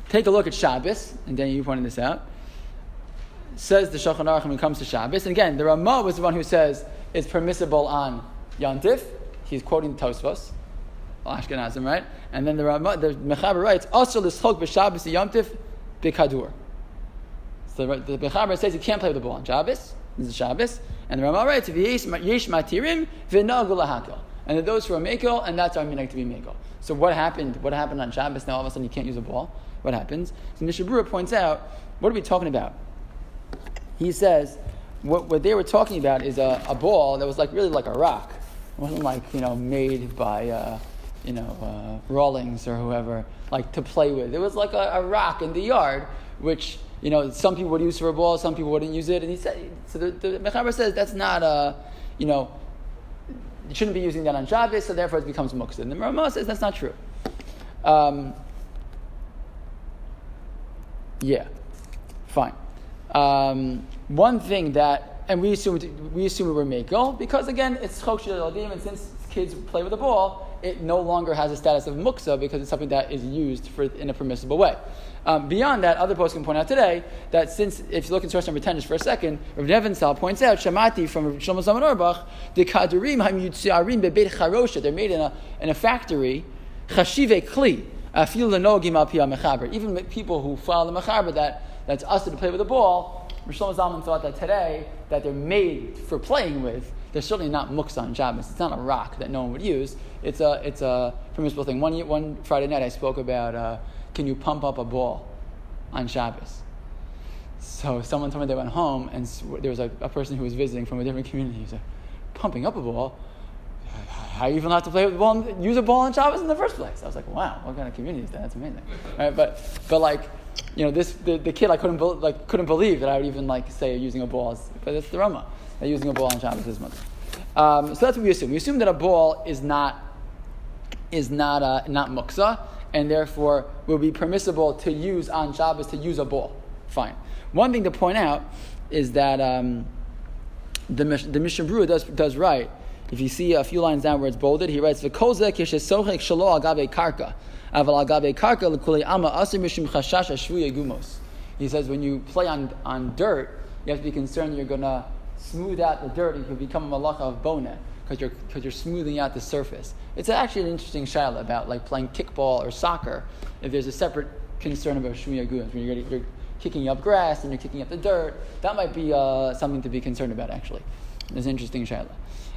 take a look at Shabbos, and Daniel, you pointed this out. Says the Shulchan Aruch when it comes to Shabbos, and again, the Rama was the one who says it's permissible on Yantif. He's quoting Tosfos. Ashkenazim, right? And then the Rama, the Mechaber writes, "Also l'schok b'Shabbos yomtiv b'kadur." So the, the Mechaber says you can't play with the ball on Shabbos. This is Shabbos, and the Rama writes, "Yesh matirim v'nagul And those who are mekel, and that's our minhag to be mekel. So what happened? What happened on Shabbos? Now all of a sudden you can't use a ball. What happens? So Mishnah Berurah points out, what are we talking about? He says, what, what they were talking about is a, a, ball that was like really like a rock. It wasn't like you know made by. Uh, you know, uh, Rawlings or whoever, like to play with. It was like a, a, rock in the yard, which, you know, some people would use for a ball, some people wouldn't use it. And he said, so the, the Mechaber says that's not a, you know, you shouldn't be using that on Shabbos, so therefore it becomes muktzah. And the Ramah says that's not true. Um, yeah, fine. Um, one thing that, and we assume we assume we were makel because again it's chok and since kids play with a ball, it no longer has a status of muksa because it's something that is used for, in a permissible way. Um, beyond that, other poskim point out today that since, if you look in source number 10 just for a second, Rav Nebenzahl points out, Shamati from Shlomo Zalman Auerbach, the Kadurim HaMyutziarim Bebeit Charosha, they're made in a, in a factory, Chashive Kli, Afil Lenogim Al Mechaber. Even people who follow the Mechaber, that, that's us to play with the ball, Shlomo Zalman thought that today, that they're made for playing with, they're certainly not muks on Shabbos. It's not a rock that no one would use. It's a, it's a permissible thing. One, one Friday night I spoke about uh, can you pump up a ball on Shabbos. So someone told me they went home and there was a, a person who was visiting from a different community. He said, pumping up a ball? How you even have to play with the ball, and use a ball on Shabbos in the first place? I was like, wow, what kind of community is that? That's amazing. Right? But, but like, you know, this the, the kid I couldn't be, like couldn't believe that I would even like say using a ball, as, but it's the Rama that using a ball on Shabbos is much. Um, so that's what we assume. We assume that a ball is not is not uh, not muksa, and therefore will be permissible to use on Shabbos to use a ball. Fine. One thing to point out is that um, the the Mishnah Berurah does does write. If you see a few lines down where it's bolded, he writes v'koze kishesochek shalo agabe karka, He says when you play on on dirt, you have to be concerned you're gonna smooth out the dirt. You could become a malacha of bona because you're because you're smoothing out the surface. It's actually an interesting shaila about like playing kickball or soccer. If there's a separate concern about shvuya gumos, when you're, you're kicking up grass and you're kicking up the dirt, that might be uh, something to be concerned about, actually. It's an interesting shayla.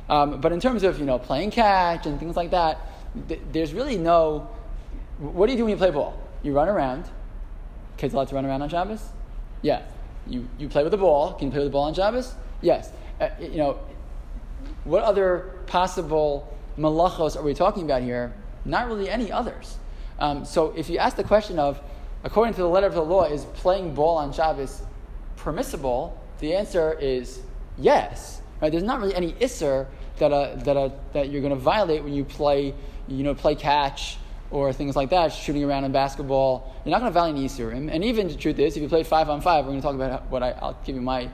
Um, but in terms of, you know, playing catch and things like that, th- there's really no... What do you do when you play ball? You run around. Kids allowed to run around on Shabbos? Yeah. You, you play with the ball. Can you play with the ball on Shabbos? Yes. Uh, you know, what other possible malachos are we talking about here? Not really any others. Um, so if you ask the question of, according to the letter of the law, is playing ball on Shabbos permissible? The answer is yes. Right? There's not really any isser that, uh, that, uh, that you're going to violate when you play, you know, play catch or things like that, shooting around in basketball. You're not going to violate any issurim. And even the truth is, if you play five on five, we're going to talk about what I, I'll give you my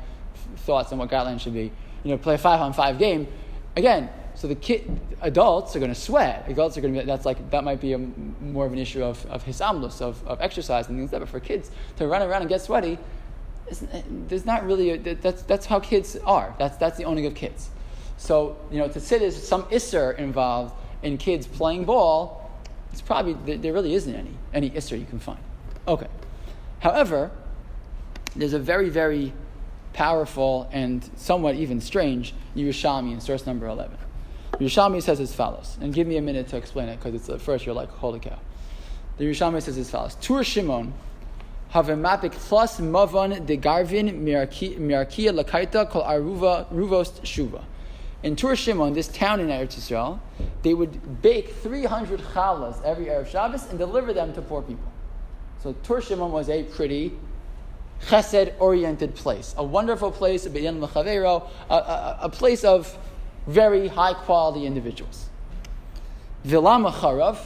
thoughts on what guidelines should be. You know, play a five on five game. Again, so the kid, adults are going to sweat. Adults are going to be, that's like, that might be a, more of an issue of, of hisamlus, of, of exercise and things like that. But for kids to run around and get sweaty, there's not really, a, that's, that's how kids are. That's, that's the owning of kids. So, you know, to say there's some isser involved in kids playing ball, it's probably, there, there really isn't any, any isser you can find. Okay. However, there's a very, very powerful and somewhat even strange Yerushalmi in source number 11. Yerushalmi says as follows, and give me a minute to explain it because it's at first you're like, holy cow. The Yerushalmi says as follows: Tur Shimon, havemapik plus mavon de garvin miarkia lakaita kol aruva ruvost shuva. In Tur Shimon, this town in Eretz Yisrael, they would bake 300 challahs every Erev Shabbos and deliver them to poor people. So Tur Shimon was a pretty chesed-oriented place, a wonderful place, a, a, a place of very high quality individuals. Vilama Charav.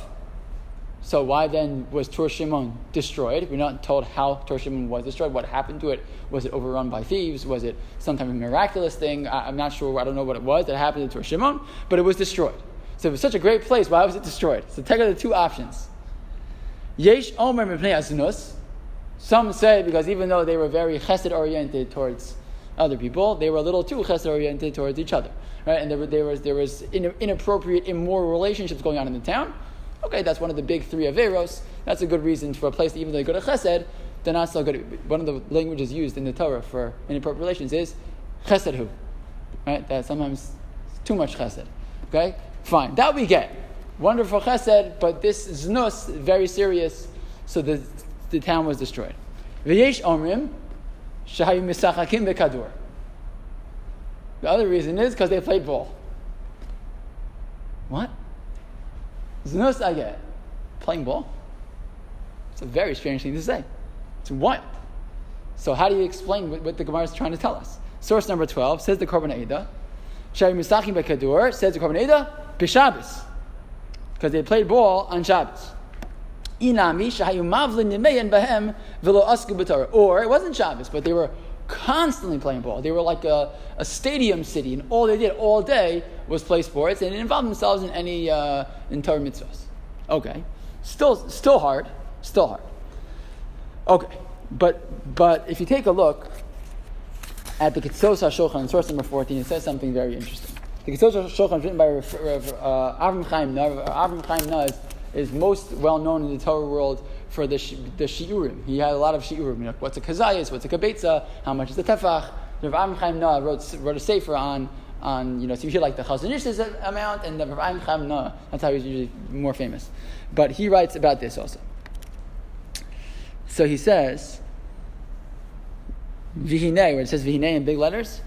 So why then was Tur Shimon destroyed? We're not told how Tur Shimon was destroyed. What happened to it? Was it overrun by thieves? Was it some type of miraculous thing? I, am not sure. I don't know what it was that happened to Tur Shimon, but it was destroyed. So it was such a great place. Why was it destroyed? So take the two options. Yesh Omer Some say because even though they were very chesed oriented towards other people, they were a little too chesed oriented towards each other right? And there, there was, there was inappropriate, immoral relationships going on in the town. Okay, that's one of the big three averos. That's a good reason for a place that even though you go to chesed, they're not still good. One of the languages used in the Torah for inappropriate relations is chesedhu, right? That sometimes too much chesed. Okay, fine, that we get. Wonderful chesed, but this znus very serious. So the the town was destroyed. V'yesh omrim shahayu misachakim bekadur. The other reason is because they played ball. What? Znus I get. Playing ball? It's a very strange thing to say. It's what? So how do you explain what, what the Gemara is trying to tell us? Source number 12 says the Korban Eda. Shari Misachim Bekadur says the Korban Eda, Bishabas. Because they played ball on Shabbos. Inami shahayu mavlin bahem velo asku Or it wasn't Shabbos, but they were constantly playing ball. They were like a, a stadium city, and all they did all day was play sports and involve themselves in any uh, in Torah mitzvahs. Okay, still still hard, still hard. Okay, but but if you take a look at the Ketzos HaShulchan, source number fourteen, it says something very interesting. The Ketzos HaShulchan, written by uh, Avram Chaim Avram Chaim is most well known in the Torah world for the, the shiurim. He had a lot of shiurim. You know, what's a kazayas? What's a kabetza? How much is the tefach? Rav Am Chaim Naeh wrote, wrote a sefer on, on, you know, so you hear like the Chazon Ish's amount and the Rav Am Chaim Naeh. That's how he's usually more famous. But he writes about this also. So he says, Vihine, where it says Vihine in big letters.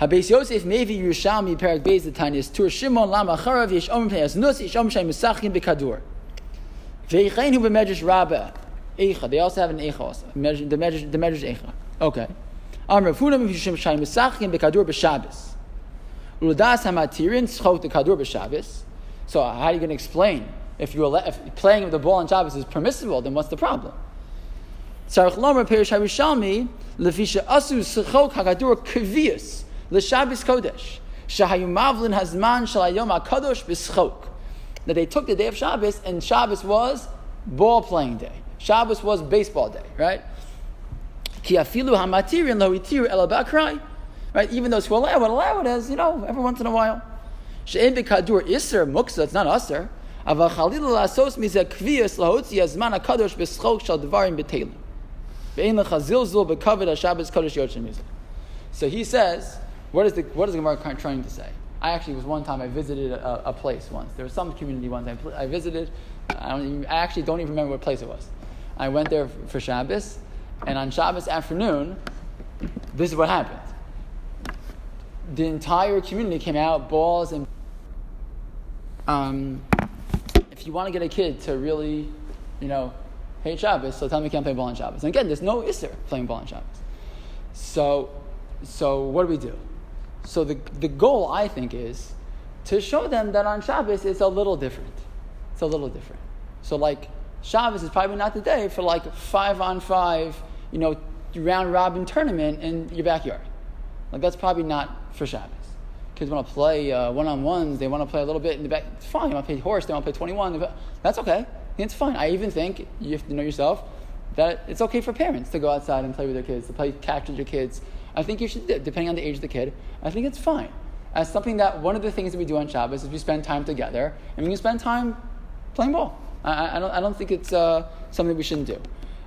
Habes Yosef Mevi Yerushalmi Perak Beis the Tanyas Tur Shimon Lama Charav Yesh Omim Pnei Nus Yesh Omim Shem Mesachim Bekadur. Veichein Hu B'Medrash Rabba Eicha. They also have an Eicha also. The Medrash the Medrash Eicha. Okay. Amr Funam Yishim Shem Mesachim Bekadur B'Shabbos. Uludas Hamatirin Schot the Kadur B'Shabbos. So how are you going to explain if you if playing with the ball on Shabbos is permissible? Then what's the problem? Tzarich Lomer Perish Harushalmi Lefisha Asu Sechok Hakadur Kvius. L'Shabbos Kodesh. Shahayu Mavlin Hazman Shalayom HaKadosh B'Schok. That they took the day of Shabbos, and Shabbos was ball playing day. Shabbos was baseball day, right? Ki afilu hamatirin lo itiru elabakrai. Right? Even those who allow it, allow it as, you know, every once in a while. She'en bekadur iser muksa, it's not aser. Ava chalilu lasos mize kviyas lahotzi azman HaKadosh b'schok shal devarim b'telim. Ve'en lechazilzul b'kavod HaShabbos Kodesh Mizah. So he says, what is the what is the Gemara trying to say? I actually was one time I visited a, a place once. There was some community once I, I visited. I, don't even, I actually don't even remember what place it was. I went there for Shabbos, and on Shabbos afternoon, this is what happened. The entire community came out, balls and. Um, if you want to get a kid to really, you know, hate Shabbos, so tell me you can't play ball on Shabbos. And again, there's no Isser playing ball on Shabbos. So, so what do we do? So the, the goal, I think, is to show them that on Shabbos it's a little different. It's a little different. So like Shabbos is probably not the day for like five on five, you know, round robin tournament in your backyard. Like that's probably not for Shabbos. Kids want to play uh, one on ones. They want to play a little bit in the back. It's fine. They want to play horse. They want to play twenty one. That's okay. It's fine. I even think you have to know yourself that it's okay for parents to go outside and play with their kids, to play catch with your kids, I think you should, depending on the age of the kid, I think it's fine. As something that one of the things that we do on Shabbos is we spend time together and we can spend time playing ball. I, I don't, I don't think it's uh, something we shouldn't do.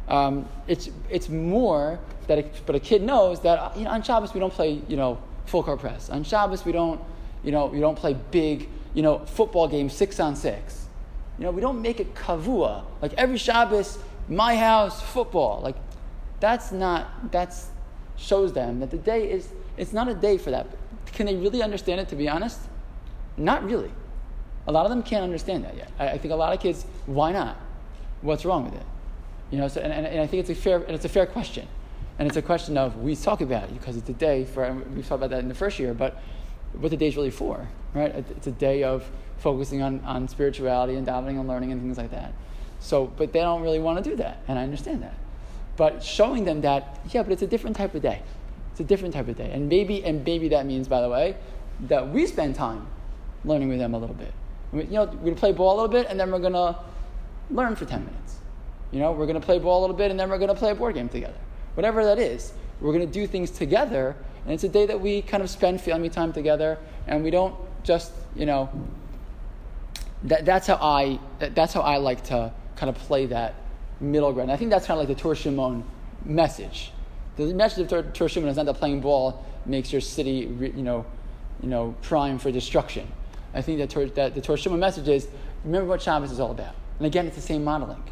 Um, it's, it's more that, it, but a kid knows that you know, on Shabbos we don't play, you know, full court press. On Shabbos we don't, you know, we don't play big, you know, football games six on six. You know, we don't make it kavua like every Shabbos, my house football. Like that's not that's shows them that the day is, it's not a day for that. Can they really understand it, to be honest? Not really. A lot of them can't understand that yet. I, I think a lot of kids, why not? What's wrong with it? You know, so, and, and, and I think it's a fair, and it's a fair question. And it's a question of, we talk about it because it's a day for, we talked about that in the first year, but what the day is really for, right? It's a day of focusing on, on spirituality and davening and learning and things like that. So, but they don't really want to do that, and I understand that but showing them that yeah, but it's a different type of day. It's a different type of day, and maybe and maybe that means, by the way, that we spend time learning with them a little bit. you know, we're gonna play ball a little bit, and then we're gonna learn for ten minutes. You know, we're gonna play ball a little bit, and then we're gonna play a board game together. Whatever that is, we're gonna do things together, and it's a day that we kind of spend family time together, and we don't just you know. That, that's how I that, that's how I like to kind of play that middle ground. I think that's kind of like the Tur Shimon message. The message of Tur Shimon is not that playing ball makes your city, you know, you know, prime for destruction. I think that, Tur, that the Tur Shimon message is remember what Shabbos is all about. And again, it's the same modeling.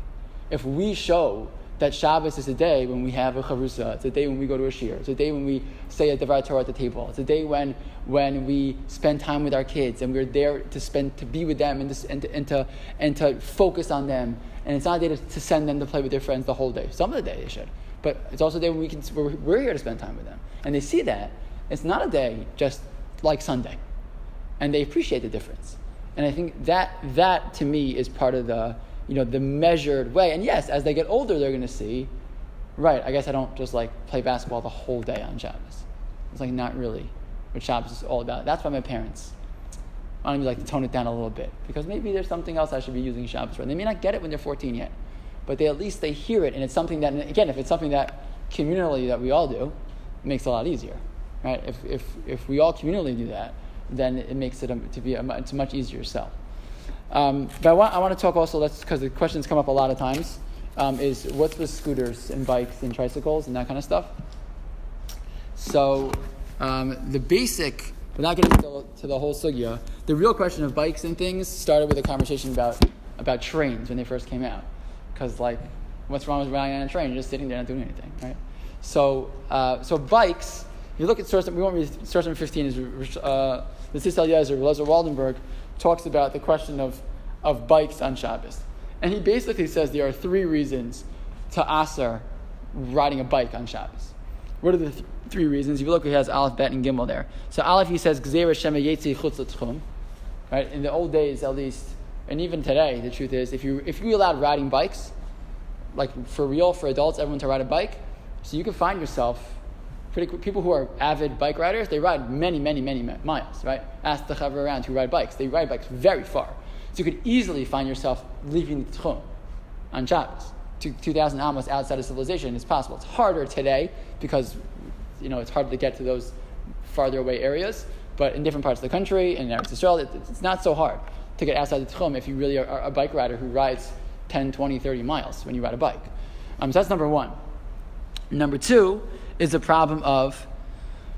If we show that Shabbos is a day when we have a chavrusa. It's a day when we go to a shiur. It's a day when we say a devar Torah at the table. It's a day when, when we spend time with our kids and we're there to spend to be with them and to, and to, and to, and to focus on them and it's not a day to, to, send them to play with their friends the whole day. Some of the day they should, but it's also a day when we can, we're, we're here to spend time with them. And they see that. It's not a day just like Sunday. And they appreciate the difference. And I think that, that to me is part of the, you know, the measured way. And yes, as they get older, they're going to see, right, I guess I don't just like play basketball the whole day on Shabbos. It's like not really what Shabbos is all about. That's why my parents I want to like to tone it down a little bit because maybe there's something else I should be using Shabbos for. They may not get it when they're 14 yet, but they at least they hear it, and it's something that again, if it's something that communally that we all do, it makes it a lot easier, right? If if if we all communally do that, then it makes it a, to be a, it's a much easier sell. Um, but I want, I want to talk also, because the questions come up a lot of times, um, is what's with scooters and bikes and tricycles and that kind of stuff. So um, the basic we're not getting to, to the whole sugya. The real question of bikes and things started with a conversation about, about trains when they first came out. Because, like, what's wrong with riding on a train? You're just sitting there not doing anything, right? So, uh, so bikes. You look at source, we won't read source number fifteen. Is uh, the Tzitz Eliezer, Lezer Waldenberg, talks about the question of of bikes on Shabbos, and he basically says there are three reasons to aser riding a bike on Shabbos. What are the th- three reasons? If you look, he has Aleph, Bet, and Gimel there. So Aleph, he says, Chutz Right? In the old days, at least, and even today, the truth is, if you, if you allowed riding bikes, like for real, for adults, everyone to ride a bike, so you can find yourself, pretty people who are avid bike riders, they ride many, many, many miles, right? Ask the chaver around who ride bikes. They ride bikes very far. So you could easily find yourself leaving the Tchum on Shabbos. 2,000 amos outside of civilization is possible. It's harder today because you know, it's harder to get to those farther away areas. But in different parts of the country, in Eretz Israel, it, it's not so hard to get outside the Tchum if you really are, a bike rider who rides 10, 20, 30 miles when you ride a bike. Um, so that's number one. Number two is the problem of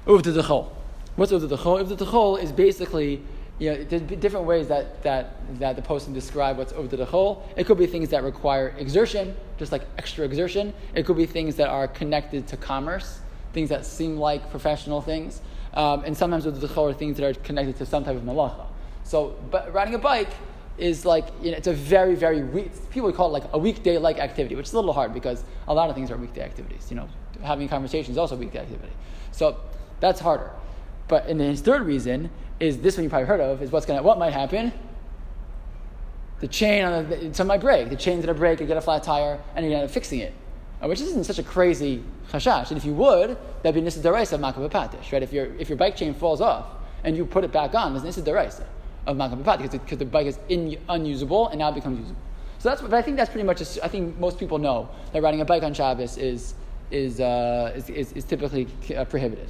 Uvda Dechol. What's Uvda Dechol? Uvda Dechol is basically you know, there's different ways that, that, that the poskim describe what's over the. It could be things that require exertion, just like extra exertion. It could be things that are connected to commerce, things that seem like professional things. Um, and sometimes with the are things that are connected to some type of malacha. So, but riding a bike is like, you know, it's a very, very, weak, people would call it like a weekday-like activity, which is a little hard because a lot of things are weekday activities. You know, having conversations also weekday activity. So that's harder. But in his third reason is this one you probably heard of, is what's gonna what might happen? The chain on the so might break. The chain's gonna break, you get a flat tire, and you end up fixing it. Uh, which isn't such a crazy chashash. And if you would, that'd be nisa deraisa of makeh bapatish, right? If your if your bike chain falls off and you put it back on, there's nisa deraisa of makeh bapatish because the bike is in, unusable and now it becomes usable. So that's, but I think that's pretty much. I think most people know that riding a bike on Shabbos is is uh, is, is, is, typically uh, prohibited.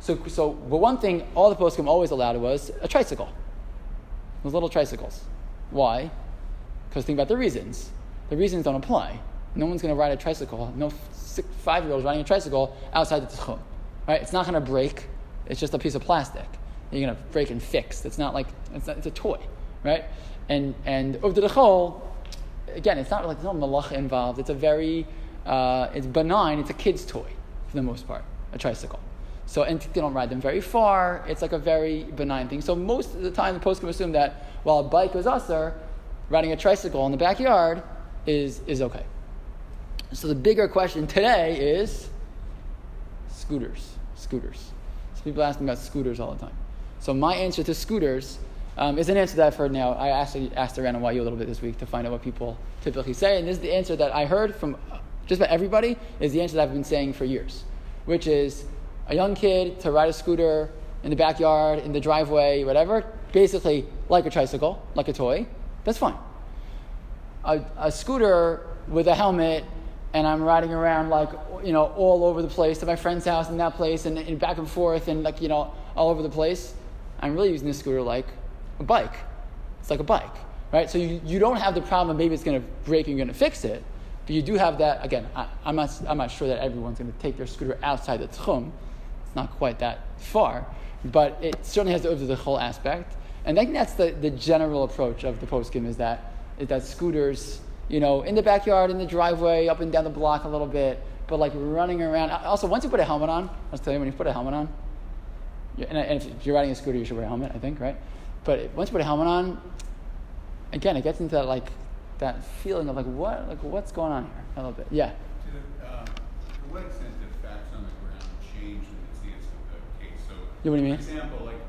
So, so, but one thing all the poskim always allowed was a tricycle. Those little tricycles. Why? Because think about the reasons. The reasons don't apply. No one's going to ride a tricycle. No five year olds riding a tricycle outside the tchum. Right? It's not going to break. It's just a piece of plastic. You're going to break and fix. It's not like it's, not, it's a toy, right? And and of the again, it's not like there's no malacha involved. It's a very uh, it's benign. It's a kid's toy for the most part. A tricycle. So and they don't ride them very far. It's like a very benign thing. So most of the time, the poskim assume that while a bike was usher, riding a tricycle in the backyard is is okay. So the bigger question today is scooters. Scooters. So people ask me about scooters all the time. So my answer to scooters um, is an answer that I've heard now. I actually asked around on YU a little bit this week to find out what people typically say, and this is the answer that I heard from just about everybody. Is the answer that I've been saying for years, which is a young kid to ride a scooter in the backyard, in the driveway, whatever, basically like a tricycle, like a toy, that's fine. A, a scooter with a helmet and I'm riding around like, you know, all over the place to my friend's house and that place and, and back and forth and like, you know, all over the place. I'm really using this scooter like a bike. It's like a bike, right? So you, you don't have the problem maybe it's going to break and you're going to fix it. But you do have that, again, I, am not, I'm not sure that everyone's going to take their scooter outside the tchum it's not quite that far, but it certainly has the the whole aspect. And I think that's the, the general approach of the poskim is that is that scooters, you know, in the backyard, in the driveway, up and down the block a little bit, but like running around. Also, once you put a helmet on, I was telling you when you put a helmet on, and if you're riding a scooter, you should wear a helmet, I think, right? But once you put a helmet on, again, it gets into that like that feeling of like what, like what's going on here a little bit. Yeah. To, uh, to what extent You know what I mean? For example, like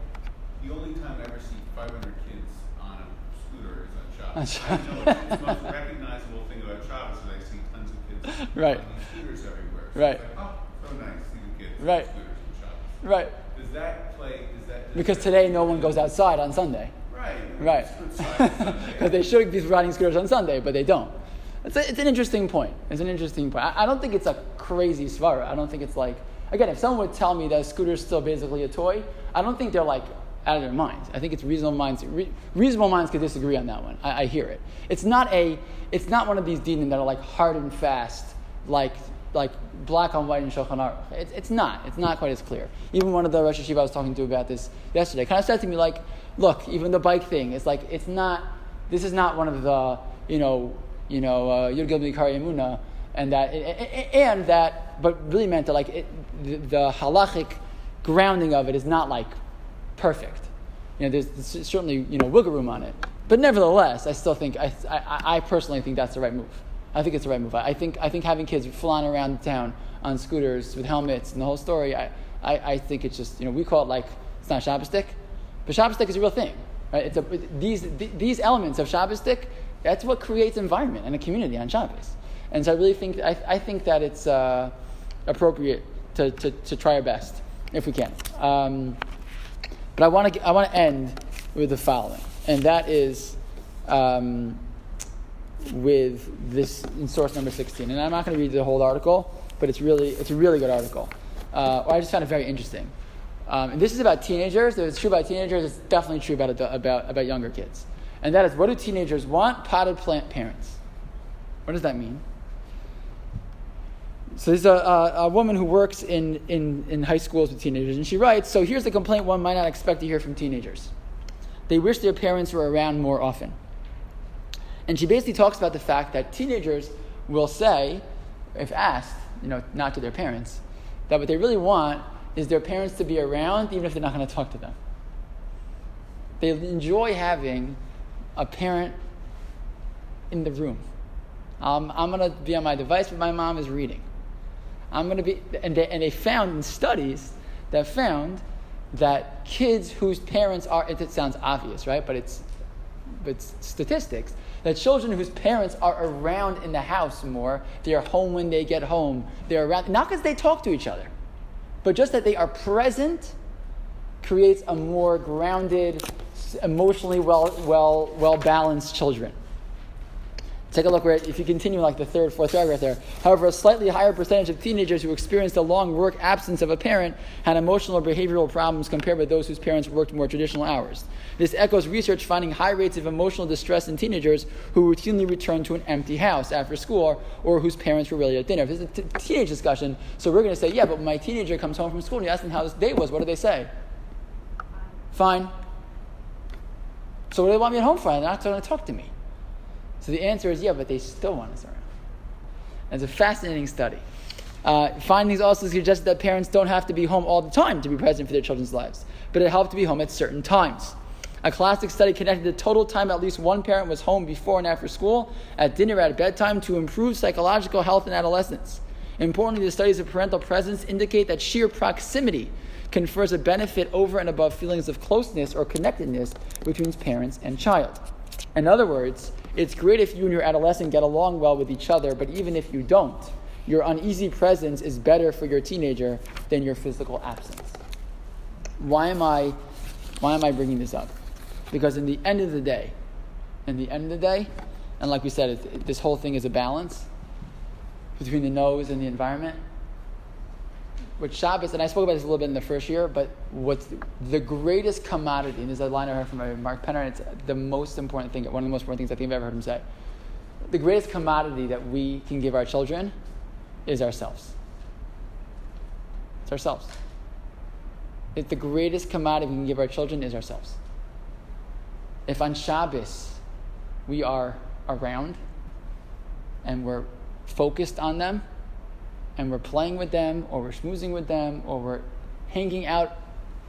the only time I ever see 500 kids on a scooter is on Shabbos. I know it's, it's the most recognizable thing about Shabbos is I see tons of kids *laughs* right. on scooters everywhere. So right. Like, oh, so nice, see the kids right. on scooters on Shabbos. Right. Does that play? Does that? Does because today no one goes outside on Sunday. Right. Because *laughs* they should be riding scooters on Sunday, but they don't. It's, a, it's an interesting point. It's an interesting point. I, I don't think it's a crazy svara. I don't think it's like Again, if someone would tell me that a scooter is still basically a toy, I don't think they're like out of their minds. I think it's reasonable minds. Re, reasonable minds could disagree on that one. I, I, hear it. It's not a. It's not one of these dinim that are like hard and fast, like like black on white in Shulchan Aruch. It's, it's not. It's not quite as clear. Even one of the Rosh Hashiva I was talking to about this yesterday kind of said to me like, look, even the bike thing. It's like it's not. This is not one of the you know you know uh, Yud Gil and that and that, but really meant that like it, the, the halachic grounding of it is not like perfect. You know, there's, there's certainly you know wiggle room on it, but nevertheless, I still think I, I, I personally think that's the right move. I think it's the right move. I think I think having kids flying around town on scooters with helmets and the whole story. I, I, I think it's just you know we call it like it's not Shabbosdik, but Shabbosdik is a real thing. Right? It's a, these these elements of Shabbosdik. That's what creates environment and a community on Shabbos. And so I really think I, I think that it's uh, appropriate to, to, to try our best if we can. Um, but I want to I want to end with the following, and that is. Um, with this in source number 16. And I'm not going to read the whole article, but it's really it's a really good article. Uh, I just found it very interesting. Um, and this is about teenagers. If it's true about teenagers, it's definitely true about, about, about younger kids. And that is, what do teenagers want? Potted plant parents. What does that mean? So there's a, a, a, woman who works in, in, in high schools with teenagers, and she writes, so here's the complaint one might not expect to hear from teenagers. They wish their parents were around more often. And she basically talks about the fact that teenagers will say, if asked, you know, not to their parents, that what they really want is their parents to be around even if they're not going to talk to them. They enjoy having a parent in the room. Um, I'm going to be on my device, but my mom is reading. I'm going to be, and they, and they found in studies that found that kids whose parents are, it, it sounds obvious, right? But it's, but it's statistics that children whose parents are around in the house more, they are home when they get home, they're around, not because they talk to each other, but just that they are present creates a more grounded, emotionally well, well, well balanced children. Take a look where, if you continue like the third, fourth paragraph there. However, a slightly higher percentage of teenagers who experienced a long work absence of a parent had emotional or behavioral problems compared with those whose parents worked more traditional hours. This echoes research finding high rates of emotional distress in teenagers who routinely return to an empty house after school or whose parents were really at dinner. This is a t- teenage discussion, so we're going to say, yeah, but my teenager comes home from school and you ask them how this day was, what do they say? Fine. So what do they want me at home for? They're not going to talk to me. So the answer is yeah, but they still want us around. It's a fascinating study. Uh, findings also suggest that parents don't have to be home all the time to be present for their children's lives, but it helped to be home at certain times. A classic study connected the total time at least one parent was home before and after school, at dinner, at bedtime, to improve psychological health in adolescents. Importantly, the studies of parental presence indicate that sheer proximity confers a benefit over and above feelings of closeness or connectedness between parents and child. In other words, it's great if you and your adolescent get along well with each other, but even if you don't, your uneasy presence is better for your teenager than your physical absence. Why am I, why am I bringing this up? Because in the end of the day, in the end of the day, and like we said, it, this whole thing is a balance between the nose and the environment with Shabbos, and I spoke about this a little bit in the first year, but what's the greatest commodity, and this is a line I heard from Mark Penner, and it's the most important thing, one of the most important things I think I've ever heard him say. The greatest commodity that we can give our children is ourselves. It's ourselves. It's the greatest commodity we can give our children is ourselves. If on Shabbos we are around and we're focused on them, and we're playing with them, or we're schmoozing with them, or we're hanging out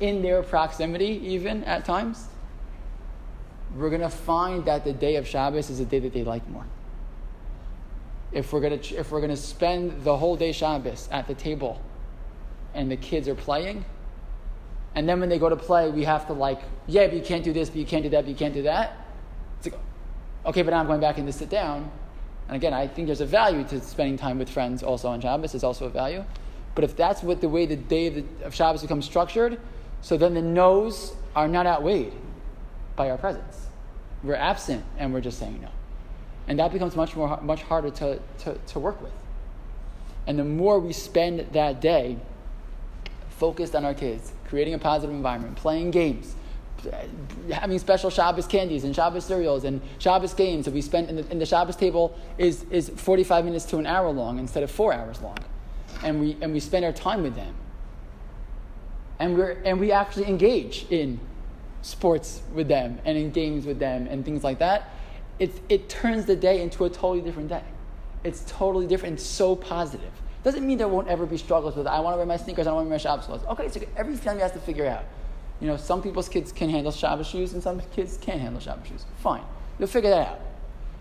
in their proximity, even at times, we're going to find that the day of Shabbos is a day that they like more. If we're going to, if we're going to spend the whole day Shabbos at the table and the kids are playing, and then when they go to play, we have to like, yeah, but you can't do this, but you can't do that, but you can't do that. It's like, okay, but now I'm going back in to sit down. And again, I think there's a value to spending time with friends also on Shabbos. There's also a value. But if that's what the way the day of, the, of Shabbos becomes structured, so then the no's are not outweighed by our presence. We're absent and we're just saying no. And that becomes much more much harder to, to, to work with. And the more we spend that day focused on our kids, creating a positive environment, playing games, having special Shabbos candies and Shabbos cereals and Shabbos games that we spend in the, in the Shabbos table is, is 45 minutes to an hour long instead of four hours long. And we, and we spend our time with them. And, we're, and we actually engage in sports with them and in games with them and things like that. It, it turns the day into a totally different day. It's totally different. It's so positive. Doesn't mean there won't ever be struggles with I want to wear my sneakers, I want to wear my Shabbos clothes. Okay, so every family has to figure out. You know, some people's kids can handle Shabbos shoes and some kids can't handle Shabbos shoes. Fine. You'll figure that out.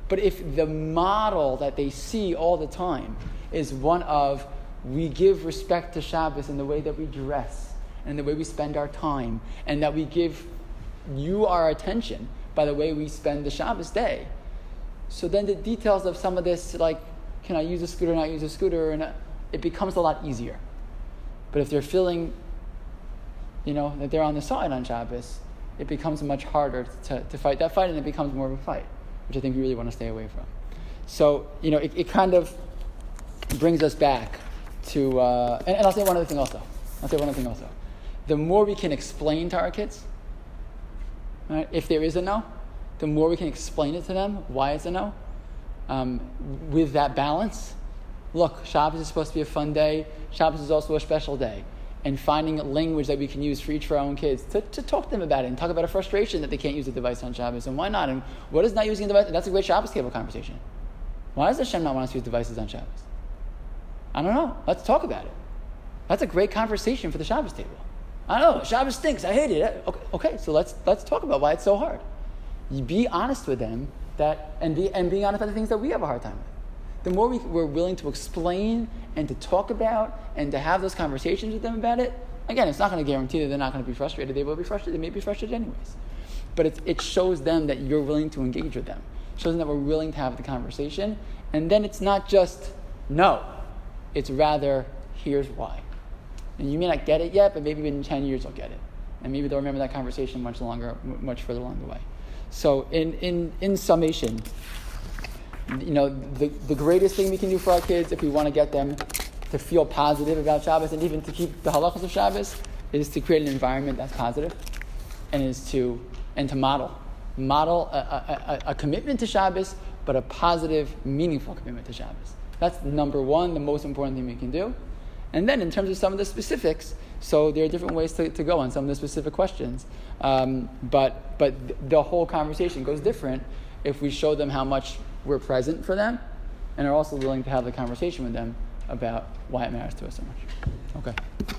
But if the model that they see all the time is one of we give respect to Shabbos in the way that we dress and the way we spend our time, and that we give you our attention by the way we spend the Shabbos day. So then the details of some of this, like can I use a scooter, or not use a scooter, and it becomes a lot easier. But if they're feeling, you know, that they're on the side on Shabbos, it becomes much harder to, to fight that fight, and it becomes more of a fight, which I think we really want to stay away from. So, you know, it, it kind of brings us back to, uh, and, and I'll say one other thing also. I'll say one other thing also. The more we can explain to our kids, right, if there is a no, the more we can explain it to them why it's a no, um, with that balance. Look, Shabbos is supposed to be a fun day. Shabbos is also a special day. And finding language that we can use for each of our own kids to, to talk to them about it and talk about a frustration that they can't use the device on Shabbos and why not? And what is not using the device? That's a great Shabbos table conversation. Why does Hashem not want us to use devices on Shabbos? I don't know. Let's talk about it. That's a great conversation for the Shabbos table. I know Shabbos stinks. I hate it. Okay, okay, so let's let's talk about why it's so hard. You be honest with them that and be and being honest about the things that we have a hard time with. The more we, we're willing to explain and to talk about and to have those conversations with them about it, again, it's not going to guarantee that they're not going to be frustrated. They will be frustrated. They may be frustrated anyways. But it, it shows them that you're willing to engage with them. It shows them that we're willing to have the conversation. And then it's not just no, it's rather here's why. And you may not get it yet, but maybe in 10 years you'll get it. And maybe they'll remember that conversation much longer, much further along the way. So, in, in, in summation, you know, the, the greatest thing we can do for our kids if we want to get them to feel positive about Shabbos and even to keep the halachas of Shabbos is to create an environment that's positive and is to, and to model. Model a, a, a, a commitment to Shabbos, but a positive, meaningful commitment to Shabbos. That's number one, the most important thing we can do. And then in terms of some of the specifics, so there are different ways to, to go on some of the specific questions. Um, but but the whole conversation goes different if we show them how much we're present for them and are also willing to have the conversation with them about why it matters to us so much. Okay.